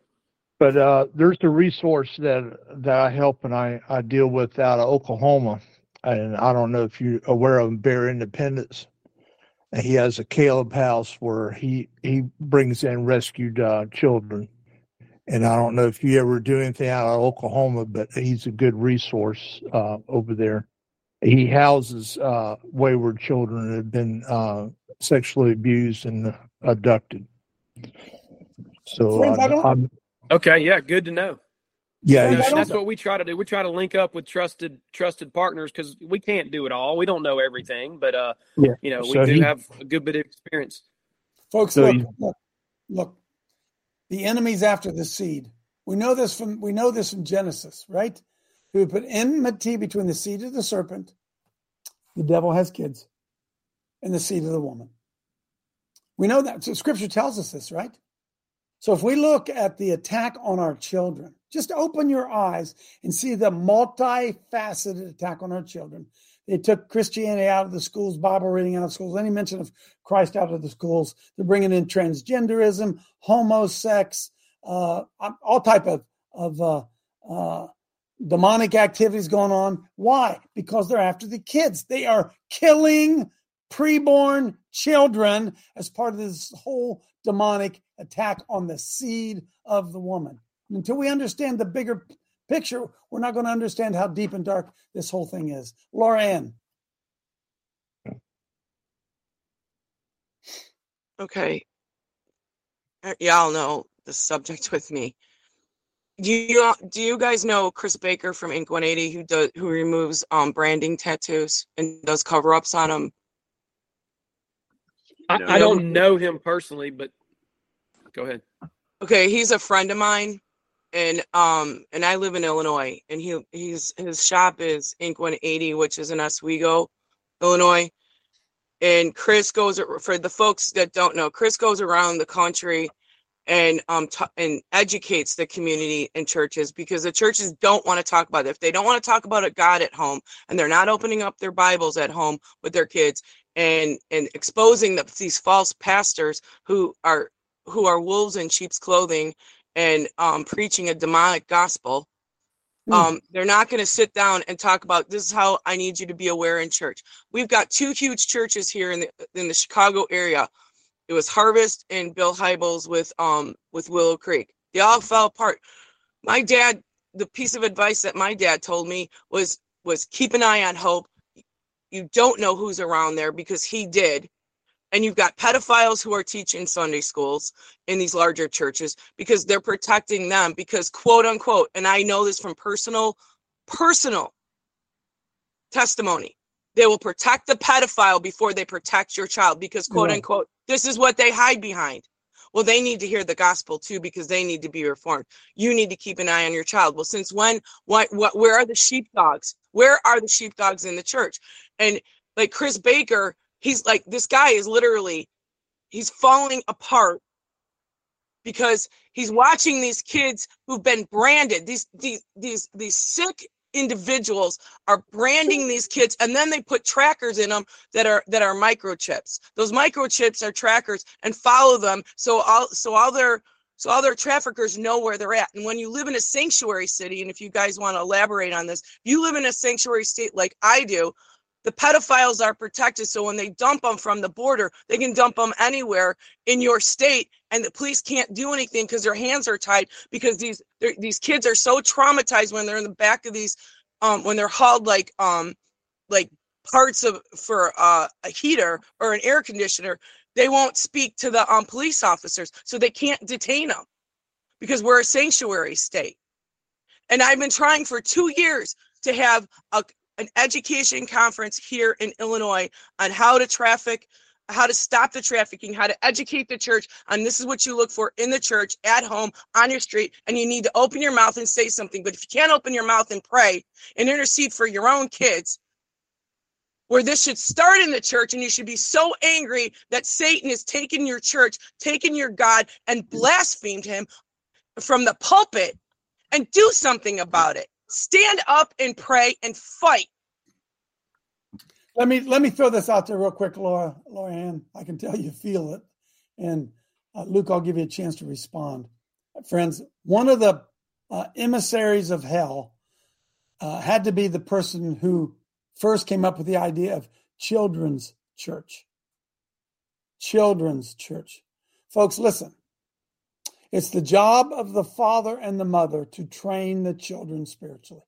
But uh, there's a resource that that I help and I, I deal with out of Oklahoma, and I don't know if you're aware of Bear Independence. He has a Caleb House where he he brings in rescued uh, children. And I don't know if you ever do anything out of Oklahoma, but he's a good resource uh, over there. He houses uh, wayward children that have been uh, sexually abused and abducted. So Friends, uh, I'm, okay yeah good to know yeah, Friends, I that's what we try to do we try to link up with trusted trusted partners because we can't do it all we don't know everything but uh Yeah. you know we So do he- have a good bit of experience Folks, So look, you- look, look. The enemy's after the seed. We know this from we know this from Genesis, right? Who put enmity between the seed of the serpent, the devil has kids, and the seed of the woman. We know that. So scripture tells us this, right? So if we look at the attack on our children, just open your eyes and see the multifaceted attack on our children. They took Christianity out of the schools, Bible reading out of schools, any mention of Christ out of the schools. They're bringing in transgenderism, homosex, uh, all type of of uh, uh, demonic activities going on. Why? Because they're after the kids. They are killing preborn children as part of this whole demonic attack on the seed of the woman. Until we understand the bigger picture, we're not going to understand how deep and dark this whole thing is. Laura Ann. Okay. Uh, Y'all know the subject with me. Do you do you guys know Chris Baker from Ink 180 who does who removes um branding tattoos and does cover ups on them? I, I don't know him personally, but go ahead. Okay, he's a friend of mine, and um, and I live in Illinois, and he he's his shop is Ink 180, which is in Oswego, Illinois. And Chris goes for the folks that don't know, Chris goes around the country and um t- and educates the community and churches because the churches don't want to talk about it. If they don't want to talk about it, God at home, and they're not opening up their Bibles at home with their kids and and exposing the, these false pastors who are who are wolves in sheep's clothing and um, preaching a demonic gospel. Um, they're not going to sit down and talk about this is how I need you to be aware in church. We've got two huge churches here in the in the Chicago area it was Harvest and Bill Hybels with um with Willow Creek. They all fell apart. My dad, the piece of advice that my dad told me was was keep an eye on Hope. You don't know who's around there because he did. And you've got pedophiles who are teaching Sunday schools in these larger churches because they're protecting them because quote unquote, and I know this from personal personal testimony. They will protect the pedophile before they protect your child because quote Yeah. unquote this is what they hide behind. Well, they need to hear the gospel too because they need to be reformed. You need to keep an eye on your child. Well, since when? What? What? Where are the sheepdogs? Where are the sheepdogs in the church? And like Chris Baker, he's like this guy is literally he's falling apart because he's watching these kids who've been branded. These these these these sick individuals are branding these kids and then they put trackers in them that are that are microchips those microchips are trackers and follow them so all so all their so all their traffickers know where they're at and when you live in a sanctuary city and if you guys want to elaborate on this you live in a sanctuary state like i do the pedophiles are protected so when they dump them from the border they can dump them anywhere in your state and the police can't do anything because their hands are tied because these these kids are so traumatized when they're in the back of these um when they're hauled like um like parts of for uh, a heater or an air conditioner they won't speak to the um police officers so they can't detain them because we're a sanctuary state. And I've been trying for two years to have a, an education conference here in Illinois on how to traffic, how to stop the trafficking, how to educate the church on this is what you look for in the church, at home, on your street, and you need to open your mouth and say something. But if you can't open your mouth and pray and intercede for your own kids, where this should start in the church, and you should be so angry that Satan has taken your church, taken your God, and blasphemed him from the pulpit and do something about it. Stand up and pray and fight. Let me let me throw this out there real quick, Laura. Laura Ann, I can tell you feel it, and uh, Luke, I'll give you a chance to respond. Friends, one of the uh, emissaries of hell uh, had to be the person who first came up with the idea of children's church. Children's church, folks. Listen, it's the job of the father and the mother to train the children spiritually.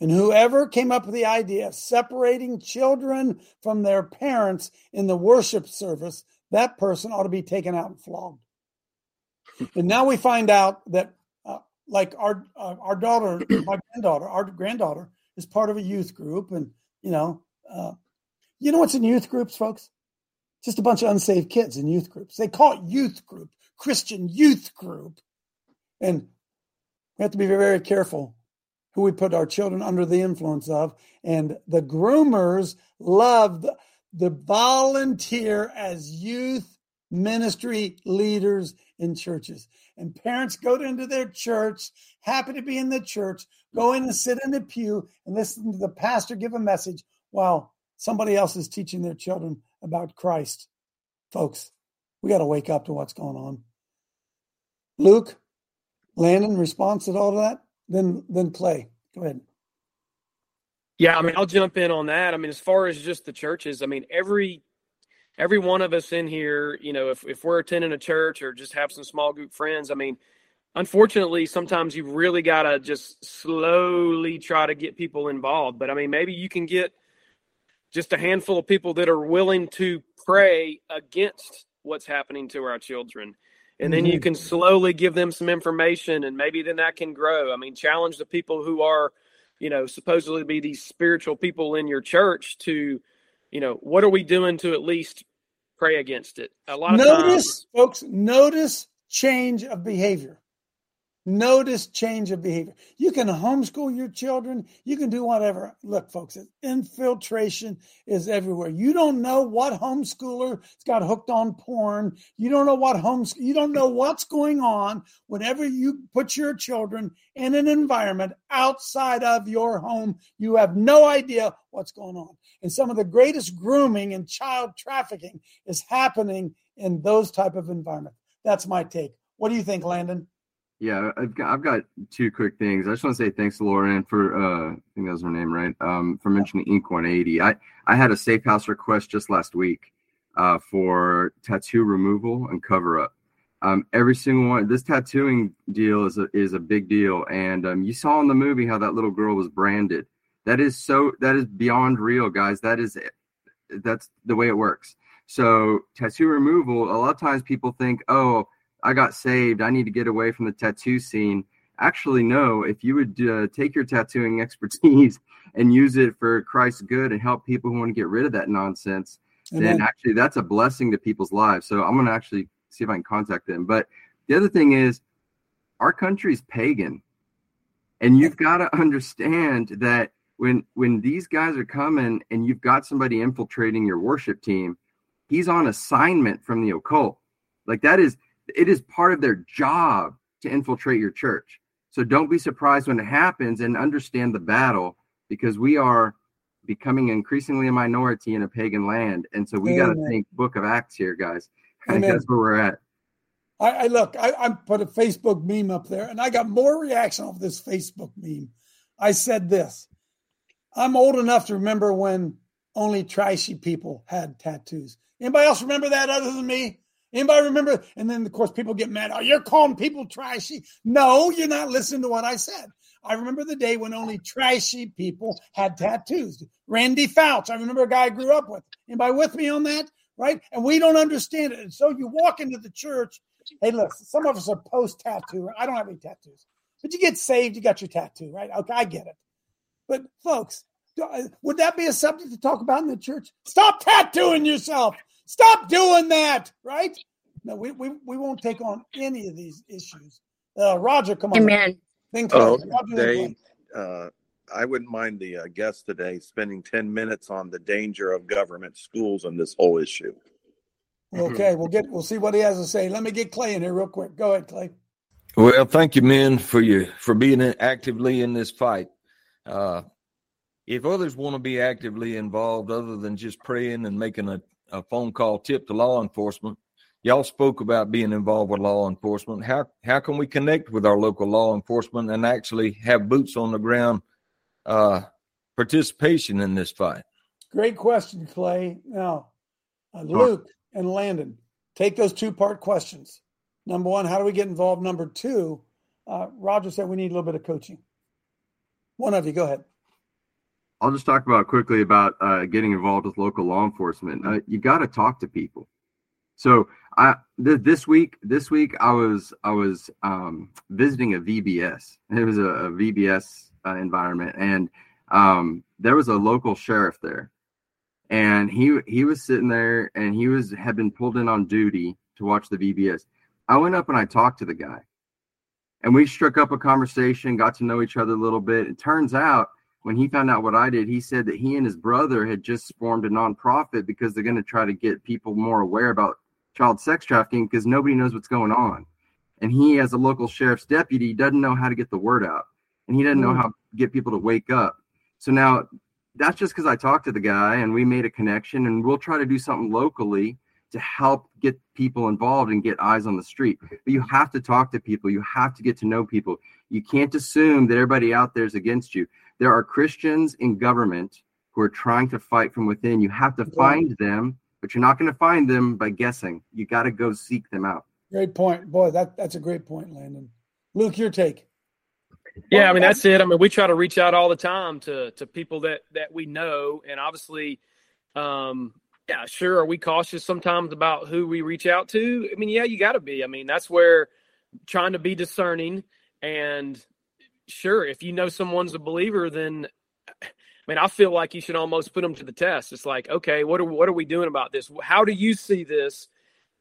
And whoever came up with the idea of separating children from their parents in the worship service, that person ought to be taken out and flogged. and now we find out that, uh, like our uh, our daughter, my granddaughter, our granddaughter is part of a youth group, and you know, uh, you know what's in youth groups, folks? Just a bunch of unsaved kids in youth groups. They call it youth group, Christian youth group, and we have to be very, careful who we put our children under the influence of. And the groomers love the, the volunteer as youth ministry leaders in churches. And parents go into their church, happy to be in the church, go in and sit in the pew and listen to the pastor give a message while somebody else is teaching their children about Christ. Folks, we got to wake up to what's going on. Luke, Landon, response to all of that? Then then Clay. Go ahead. Yeah, I mean, I'll jump in on that. I mean, as far as just the churches, I mean, every every one of us in here, you know, if if we're attending a church or just have some small group friends, I mean, unfortunately, sometimes you really got to just slowly try to get people involved. But I mean, maybe you can get just a handful of people that are willing to pray against what's happening to our children. And then mm-hmm. you can slowly give them some information and maybe then that can grow. I mean, challenge the people who are, you know, supposedly be these spiritual people in your church to, you know, what are we doing to at least pray against it? A lot of notice, times, folks, notice change of behavior. Notice change of behavior. You can homeschool your children. You can do whatever. Look, folks, infiltration is everywhere. You don't know what homeschooler has got hooked on porn. You don't know what homes. You don't know what's going on whenever you put your children in an environment outside of your home. You have no idea what's going on. And some of the greatest grooming and child trafficking is happening in those type of environments. That's my take. What do you think, Landon? Yeah, I've got I've got two quick things. I just want to say thanks to Lauren for uh, I think that was her name, right? Um, for mentioning Ink 180. I I had a safe house request just last week uh, for tattoo removal and cover up. Um, every single one. This tattooing deal is a is a big deal, and um, you saw in the movie how that little girl was branded. That is so. That is beyond real, guys. That is that's the way it works. So tattoo removal. A lot of times people think, oh I got saved. I need to get away from the tattoo scene. Actually, no. If you would uh, take your tattooing expertise and use it for Christ's good and help people who want to get rid of that nonsense, Amen. then actually that's a blessing to people's lives. So I'm going to actually see if I can contact them. But the other thing is, our country's pagan, and you've got to understand that when when these guys are coming and you've got somebody infiltrating your worship team, he's on assignment from the occult. Like that is it is part of their job to infiltrate your church. So don't be surprised when it happens and understand the battle because we are becoming increasingly a minority in a pagan land. And so we got to think book of Acts here, guys. I that's where we're at. I, I look, I, I put a Facebook meme up there and I got more reaction off this Facebook meme. I said this I'm old enough to remember when only trashy people had tattoos. Anybody else remember that other than me? Anybody remember? And then, of course, people get mad. Oh, you're calling people trashy. No, you're not listening to what I said. I remember the day when only trashy people had tattoos. Randy Fouts. I remember a guy I grew up with. Anybody with me on that? Right? And we don't understand it. And so you walk into the church. Hey, look, some of us are post tattoo. I don't have any tattoos. But you get saved, you got your tattoo, right? Okay, I get it. But folks, uh, would that be a subject to talk about in the church? Stop tattooing yourself. Stop doing that, right? No, we, we, we won't take on any of these issues. Uh, Roger, come on. Amen. Think oh, Dave, uh, I wouldn't mind the uh, guest today spending 10 minutes on the danger of government schools and this whole issue. Okay, we'll get we'll see what he has to say. Let me get Clay in here real quick. Go ahead, Clay. Well, thank you, men, for you for being actively in this fight. Uh, if others want to be actively involved, other than just praying and making a a phone call tip to law enforcement. Y'all spoke about being involved with law enforcement. How how can we connect with our local law enforcement and actually have boots on the ground uh, participation in this fight? Great question, Clay. Now, uh, Luke and Landon, take those two part questions. Number one, how do we get involved? Number two, uh, Roger said we need a little bit of coaching. One of you, go ahead. I'll just talk about quickly about uh, getting involved with local law enforcement. Uh, you got to talk to people. So I th- this week, this week I was I was um, visiting a VBS. It was a, a VBS uh, environment, and um, there was a local sheriff there, and he he was sitting there, and he was had been pulled in on duty to watch the VBS. I went up and I talked to the guy, and we struck up a conversation, got to know each other a little bit. It turns out when he found out what I did, he said that he and his brother had just formed a nonprofit because they're going to try to get people more aware about child sex trafficking because nobody knows what's going on. And he, as a local sheriff's deputy, doesn't know how to get the word out, and he doesn't know Mm. how to get people to wake up. So now that's just because I talked to the guy and we made a connection, and we'll try to do something locally to help get people involved and get eyes on the street. But you have to talk to people. You have to get to know people. You can't assume that everybody out there is against you. There are Christians in government who are trying to fight from within. You have to find them, but you're not going to find them by guessing. You got to go seek them out. Great point, boy. That that's a great point, Landon. Luke, your take. Yeah, I mean that's it. I mean we try to reach out all the time to to people that that we know, and obviously, um, yeah, sure. Are we cautious sometimes about who we reach out to? I mean, yeah, you got to be. I mean, that's where trying to be discerning and sure, if you know someone's a believer, then I mean, I feel like you should almost put them to the test. It's like, okay, what are what are we doing about this? How do you see this?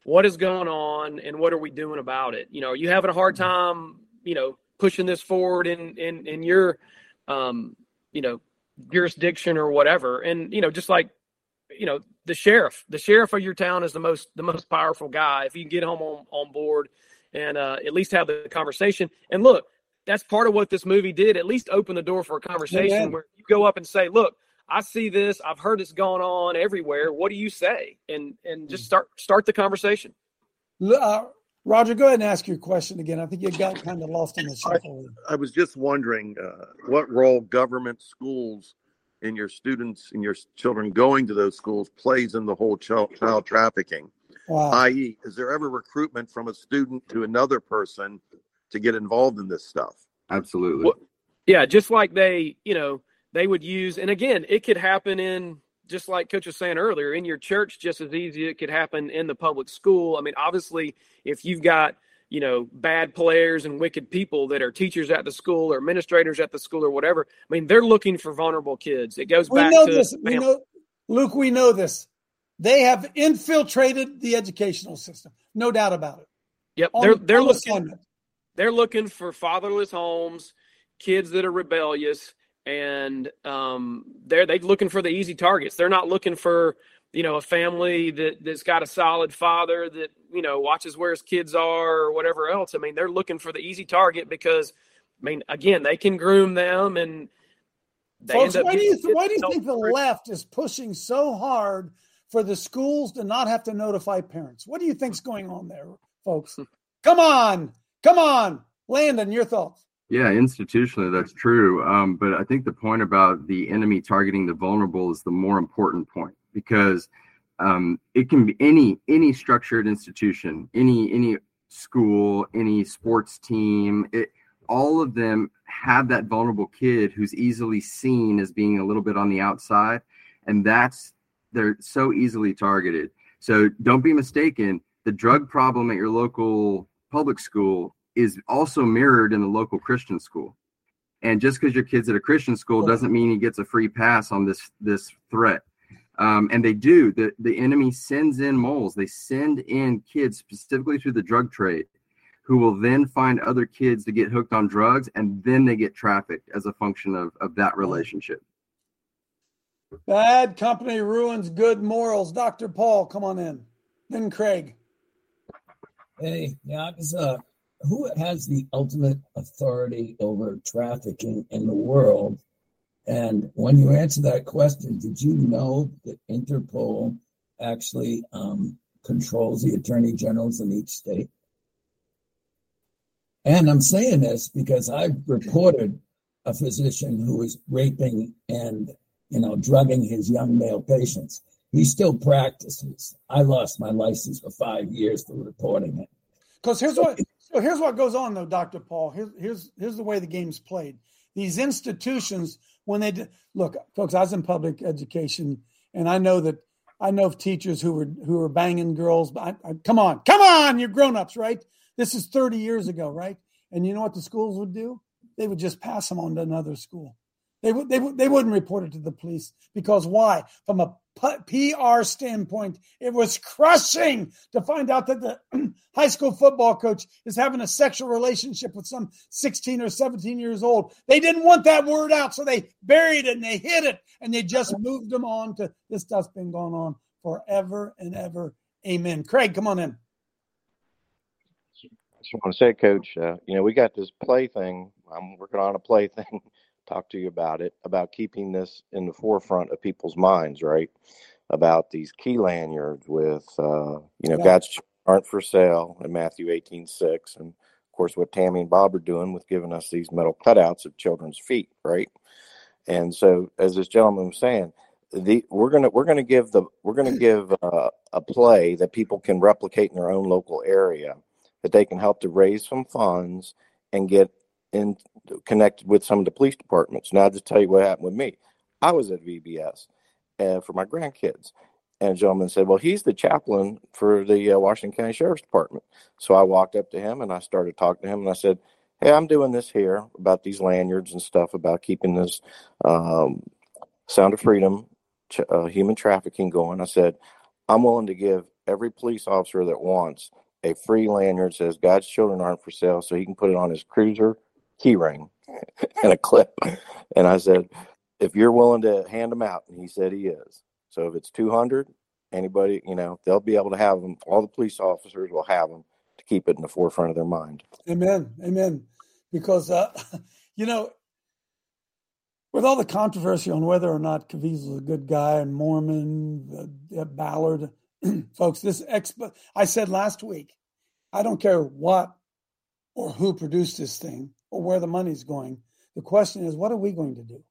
What is going on, and what are we doing about it? You know, are you having a hard time, you know, pushing this forward in in in your, um, you know, jurisdiction or whatever? And you know, just like, you know, the sheriff, the sheriff of your town is the most the most powerful guy. If you can get him on on board and uh, at least have the conversation, and look, that's part of what this movie did. At least open the door for a conversation Amen. where you go up and say, "Look, I see this. I've heard it's going on everywhere. What do you say?" And and just start start the conversation. Uh, Roger, go ahead and ask your question again. I think you got kind of lost in the shuffle. I was just wondering uh, what role government schools and your students and your children going to those schools plays in the whole child, child trafficking. Wow. I.e., is there ever recruitment from a student to another person to get involved in this stuff? Absolutely. Well, yeah, just like they, you know, they would use, and again, it could happen in just like Coach was saying earlier, in your church, just as easy. It could happen in the public school. I mean, obviously, if you've got you know bad players and wicked people that are teachers at the school or administrators at the school or whatever, I mean, they're looking for vulnerable kids. It goes We back know to this. We know, Luke. We know this. They have infiltrated the educational system, no doubt about it. Yep, On- they're they're on looking assignment. They're looking for fatherless homes, kids that are rebellious, and um, they're they looking for the easy targets. They're not looking for you know a family that that's got a solid father that you know watches where his kids are or whatever else. I mean, they're looking for the easy target because I mean, again, they can groom them and Folks, why do you why do you think the left is pushing so hard for the schools to not have to notify parents? What do you think's going on there, folks? Come on, come on, Landon, your thoughts. Yeah, institutionally, that's true. Um, but I think the point about the enemy targeting the vulnerable is the more important point because um, it can be any any structured institution, any any school, any sports team. It, all of them have that vulnerable kid who's easily seen as being a little bit on the outside, and that's they're so easily targeted. So don't be mistaken. The drug problem at your local public school is also mirrored in the local Christian school. And just because your kid's at a Christian school doesn't mean he gets a free pass on this this threat. Um, and they do. The the enemy sends in moles. They send in kids specifically through the drug trade, who will then find other kids to get hooked on drugs, and then they get trafficked as a function of of that relationship. Bad company ruins good morals. Dr. Paul, come on in. Then Craig. Hey, uh, who has the ultimate authority over trafficking in the world? And when you answer that question, did you know that Interpol actually um, controls the attorney generals in each state? And I'm saying this because I've reported a physician who was raping and you know drugging his young male patients. He still practices. I lost my license for five years for reporting it. Because here's what so here's what goes on though, Dr. Paul. Here's here's here's the way the game's played. These institutions, when they look, folks, I was in public education, and I know that I know of teachers who were who were banging girls. But I, I, come on, come on, you're grown ups, right? This is 30 years ago, right? And you know what the schools would do? They would just pass them on to another school. They would they would they wouldn't report it to the police because why? From a PR standpoint, it was crushing to find out that the high school football coach is having a sexual relationship with some 16 or 17 years old. They didn't want that word out, so they buried it and they hid it and they just moved them on to this stuff's been going on forever and ever Amen. Craig, come on in. I just want to say, Coach, uh, you know, we got this play thing. I'm working on a play thing. Talk to you about it, about keeping this in the forefront of people's minds, right? About these key lanyards with, uh, you know, Yeah. God's aren't for sale in Matthew 18 6. And of course, what Tammy and Bob are doing with giving us these metal cutouts of children's feet, right? And so, as this gentleman was saying, the we're gonna we're gonna give the we're gonna give uh, a play that people can replicate in their own local area that they can help to raise some funds and get in connected with some of the police departments. Now, I'll just tell you what happened with me. I was at VBS uh, for my grandkids, and a gentleman said, "Well, he's the chaplain for the uh, Washington County Sheriff's Department." So I walked up to him and I started talking to him, and I said, "Hey, I'm doing this here about these lanyards and stuff about keeping this um, Sound of Freedom ch- uh, human trafficking going." I said, "I'm willing to give every police officer that wants." a free lanyard says God's children aren't for sale, so he can put it on his cruiser key ring and a clip. And I said, if you're willing to hand them out, and he said he is. So if it's 200, anybody, you know, they'll be able to have them. All the police officers will have them to keep it in the forefront of their mind. Amen. Amen. Because, uh, you know, with all the controversy on whether or not Caviezel is a good guy and Mormon, uh, Ballard, folks, this expo, I said last week, I don't care what or who produced this thing or where the money's going. The question is, what are we going to do?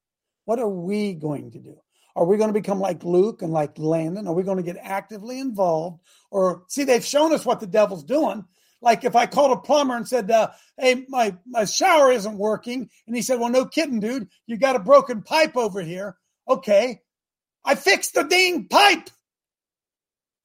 What are we going to do? Are we going to become like Luke and like Landon? Are we going to get actively involved? Or see, they've shown us what the devil's doing. Like if I called a plumber and said, uh, "Hey, my my shower isn't working," and he said, "Well, no kidding, dude, you got a broken pipe over here." Okay, I fixed the dang pipe.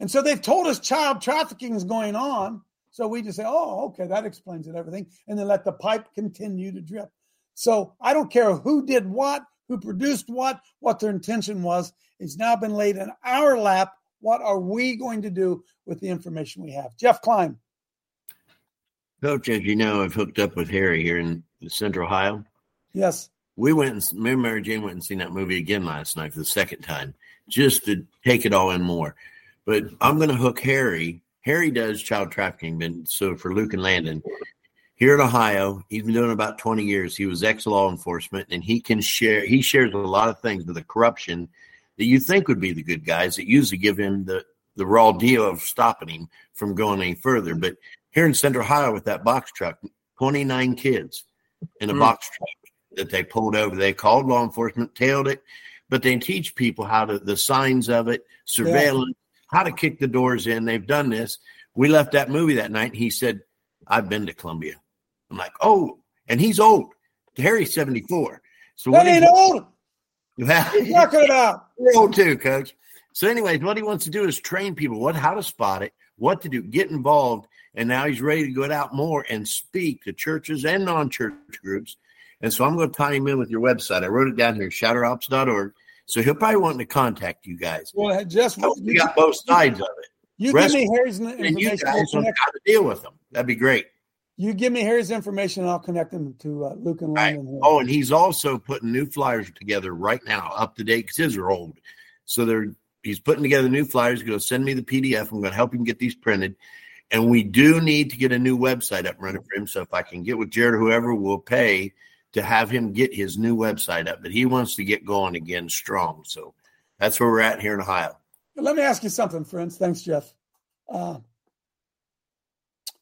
And so they've told us child trafficking is going on. So we just say, "Oh, okay, that explains it, everything," and then let the pipe continue to drip. So I don't care who did what, who produced what, what their intention was. It's now been laid in our lap. What are we going to do with the information we have? Jeff Klein. Coach, as you know, I've hooked up with Harry here in Central Ohio. Yes. We went and me and Mary Jane went and seen that movie again last night for the second time, just to take it all in more. But I'm going to hook Harry. Harry does child trafficking, been so for Luke and Landon here in Ohio. He's been doing about 20 years. He was ex law enforcement, and he can share. He shares a lot of things with the corruption that you think would be the good guys that usually give him the the raw deal of stopping him from going any further. But here in Central Ohio with that box truck, 29 kids in a Mm. box truck that they pulled over. They called law enforcement, tailed it, but they teach people how to the signs of it, surveillance, how to kick the doors in. They've done this. We left that movie that night. He said, "I've been to Colombia." I'm like, "Oh," and he's old. Harry's 74. So That what ain't he- old. Well, What are you talking about? We're old too, coach. So, anyways, what he wants to do is train people what how to spot it, what to do, get involved, and now he's ready to go out more and speak to churches and non-church groups. And so I'm going to tie him in with your website. I wrote it down here, shatterops.org. So he'll probably want to contact you guys. Well, just We got both sides of it. You Rest- give me Harry's n- and you information. guys on how to deal with them. That'd be great. You give me Harry's information, and I'll connect him to uh, Luke and Landon. here. Oh, and he's also putting new flyers together right now, up to date because his are old. So they're he's putting together new flyers. He's going to send me the PDF. I'm going to help him get these printed. And we do need to get a new website up and running for him. So if I can get with Jared, or whoever will pay to have him get his new website up, but he wants to get going again strong. So that's where we're at here in Ohio. But let me ask you something, friends. Thanks, Jeff. Uh,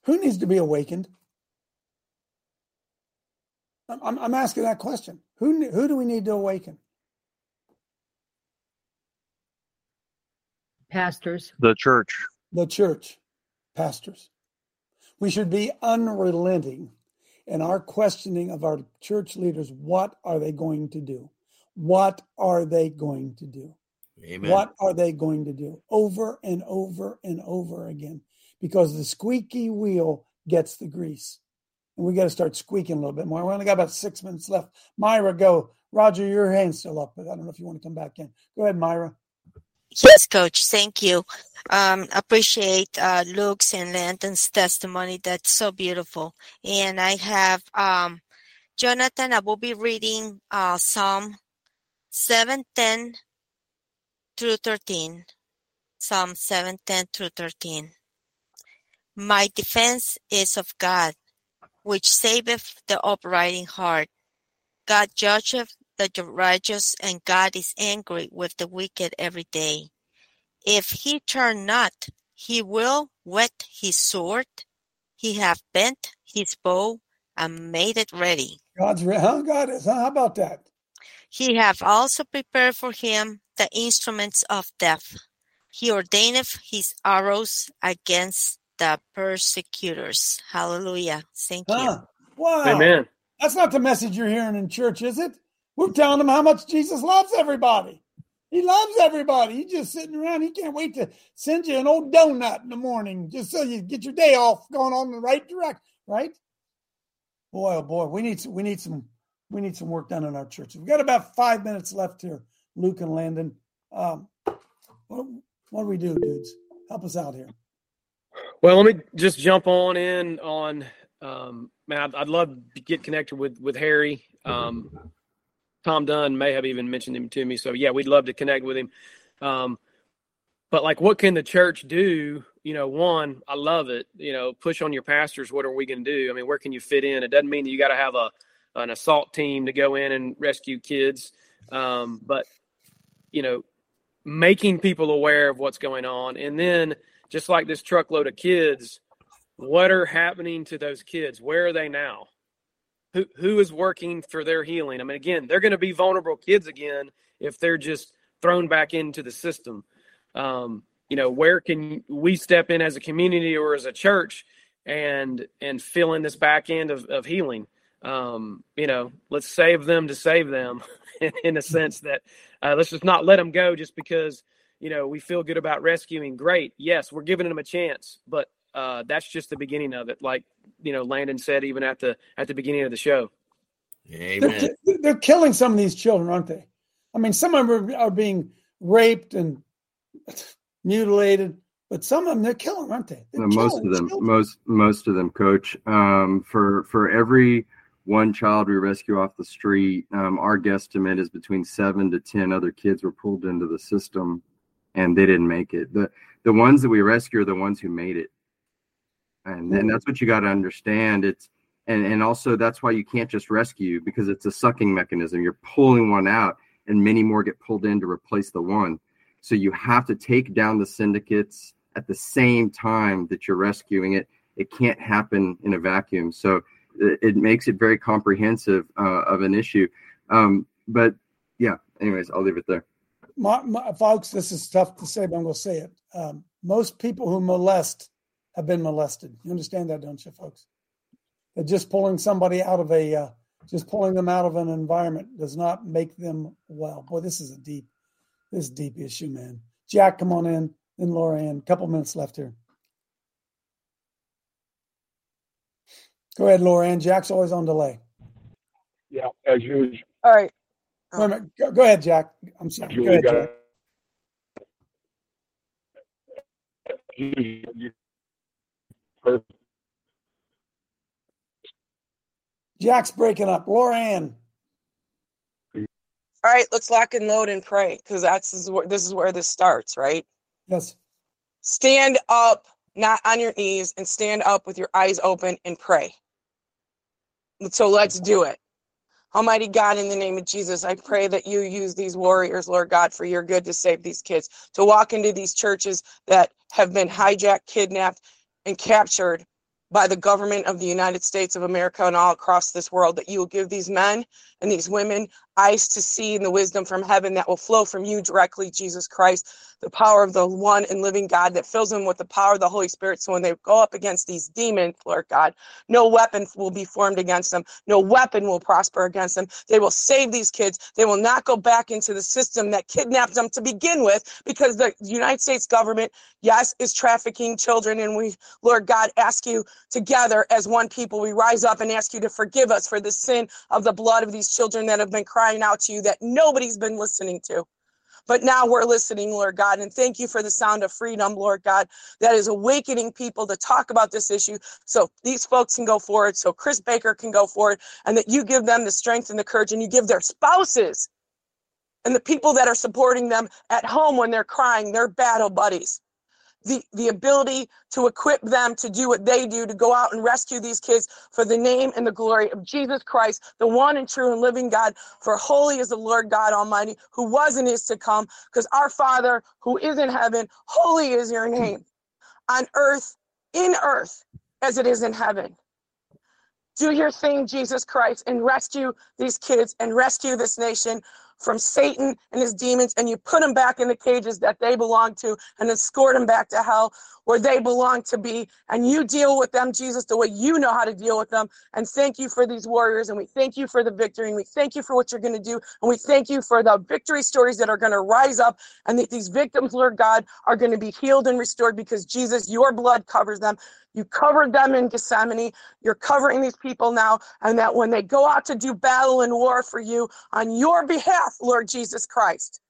who needs to be awakened? I'm, I'm- I'm asking that question. Who who do we need to awaken? Pastors. The church. The church, pastors. We should be unrelenting in our questioning of our church leaders. What are they going to do? What are they going to do? Amen. What are they going to do? Over and over and over again. Because the squeaky wheel gets the grease. And we got to start squeaking a little bit more. We only got about six minutes left. Myra, go. Roger, your hand's still up, but I don't know if you want to come back in. Go ahead, Myra. Yes, Coach. Thank you. Um, appreciate uh, Luke's and Landon's testimony. That's so beautiful. And I have um, Jonathan. I will be reading uh, Psalm seven ten through thirteen. Psalm 7 10 through 13. My defense is of God, which saveth the upright in heart. God judgeth the righteous, and God is angry with the wicked every day. If he turn not, he will whet his sword. He hath bent his bow and made it ready. God's re- huh? God is. Huh? How about that? He hath also prepared for him the instruments of death. He ordaineth his arrows against the persecutors. Hallelujah. Thank you. Wow. Amen. That's not the message you're hearing in church, is it? We're telling them how much Jesus loves everybody. He loves everybody. He's just sitting around. He can't wait to send you an old donut in the morning just so you get your day off going on the right direction, right? Boy, oh boy, we need some, we need some we need some work done in our church. We've got about five minutes left here, Luke and Landon. Um, what, what do we do, dudes? Help us out here. Well, let me just jump on in on um, man. I'd, I'd love to get connected with with Harry. Um, Tom Dunn may have even mentioned him to me. So yeah, we'd love to connect with him. Um, but like, what can the church do? You know, one, I love it. You know, push on your pastors. What are we going to do? I mean, where can you fit in? It doesn't mean that you got to have a an assault team to go in and rescue kids, um, but you know, making people aware of what's going on, and then just like this truckload of kids, what are happening to those kids? Where are they now? Who who is working for their healing. I mean, again, they're going to be vulnerable kids again if they're just thrown back into the system. Um, you know, where can we step in as a community or as a church and and fill in this back end of, of healing? Um, you know, let's save them to save them, in a sense that uh, let's just not let them go just because you know we feel good about rescuing. Great, yes, we're giving them a chance, but uh, that's just the beginning of it. Like you know, Landon said even at the at the beginning of the show. They're, they're killing some of these children, aren't they? I mean, some of them are, are being raped and mutilated, but some of them they're killing, aren't they? They're No, most killing of them, children. most most of them, Coach. Um, for for every one child we rescue off the street, um, our guesstimate is between seven to ten other kids were pulled into the system, and they didn't make it. the The ones that we rescue are the ones who made it, and then that's what you got to understand. It's and and also that's why you can't just rescue because it's a sucking mechanism. You're pulling one out, and many more get pulled in to replace the one. So you have to take down the syndicates at the same time that you're rescuing it. It can't happen in a vacuum. So it, it makes it very comprehensive uh, of an issue. Um, but yeah, anyways, I'll leave it there. My, my, folks, this is tough to say, but I'm going to say it. Um, most people who molest have been molested. You understand that, don't you, folks? That just pulling somebody out of a, uh, just pulling them out of an environment does not make them well. Boy, this is a deep, this is deep issue, man. Jack, come on in. Then Laura Ann. Couple minutes left here. Go ahead, Laura Ann. Jack's always on delay. Yeah, as usual. All right. Wait a minute. Go, go ahead, Jack. I'm sorry. Go You ahead, got Jack. Jack's breaking up. Laura Ann. All right, let's lock and load and pray because that's this is where this is where this starts, right? Yes. Stand up, not on your knees, and stand up with your eyes open and pray. So let's do it. Almighty God, in the name of Jesus, I pray that you use these warriors, Lord God, for your good to save these kids, to walk into these churches that have been hijacked, kidnapped, and captured by the government of the United States of America and all across this world, that you will give these men and these women eyes to see and the wisdom from heaven that will flow from you directly, Jesus Christ, the power of the one and living God that fills them with the power of the Holy Spirit. So when they go up against these demons, Lord God, no weapon will be formed against them, no weapon will prosper against them. They will save these kids. They will not go back into the system that kidnapped them to begin with, because the United States government, yes, is trafficking children. And we, Lord God, ask you together as one people, we rise up and ask you to forgive us for the sin of the blood of these children that have been out to you that nobody's been listening to. But now we're listening, Lord God, and thank you for the sound of freedom, Lord God, that is awakening people to talk about this issue so these folks can go forward, so Chris Baker can go forward, and that you give them the strength and the courage, and you give their spouses and the people that are supporting them at home when they're crying, their battle buddies. The, the ability to equip them to do what they do, to go out and rescue these kids for the name and the glory of Jesus Christ, the one and true and living God. For holy is the Lord God Almighty, who was and is to come, because our Father who is in heaven, holy is your name on earth, in earth, as it is in heaven. Do your thing, Jesus Christ, and rescue these kids and rescue this nation from Satan and his demons, and you put them back in the cages that they belong to, and escort them back to hell where they belong to be. And you deal with them, Jesus, the way you know how to deal with them. And thank you for these warriors, and we thank you for the victory, and we thank you for what you're going to do, and we thank you for the victory stories that are going to rise up, and that these victims, Lord God, are going to be healed and restored because Jesus, your blood covers them. You covered them in Gethsemane. You're covering these people now. And that when they go out to do battle and war for you on your behalf, Lord Jesus Christ,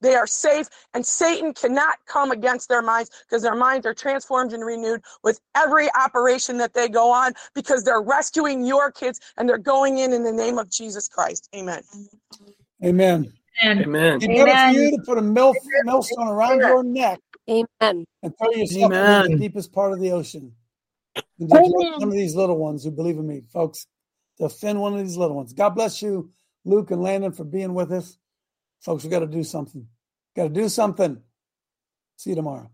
they are safe. And Satan cannot come against their minds because their minds are transformed and renewed with every operation that they go on because they're rescuing your kids and they're going in in the name of Jesus Christ. Amen. Amen. Amen. He better for you to put a mill, millstone around your neck Amen. and throw yourself into the deepest part of the ocean. And just let one of these little ones who believe in me, folks, to offend one of these little ones. God bless you, Luke and Landon, for being with us. Folks, we got to do something. Got to do something. See you tomorrow.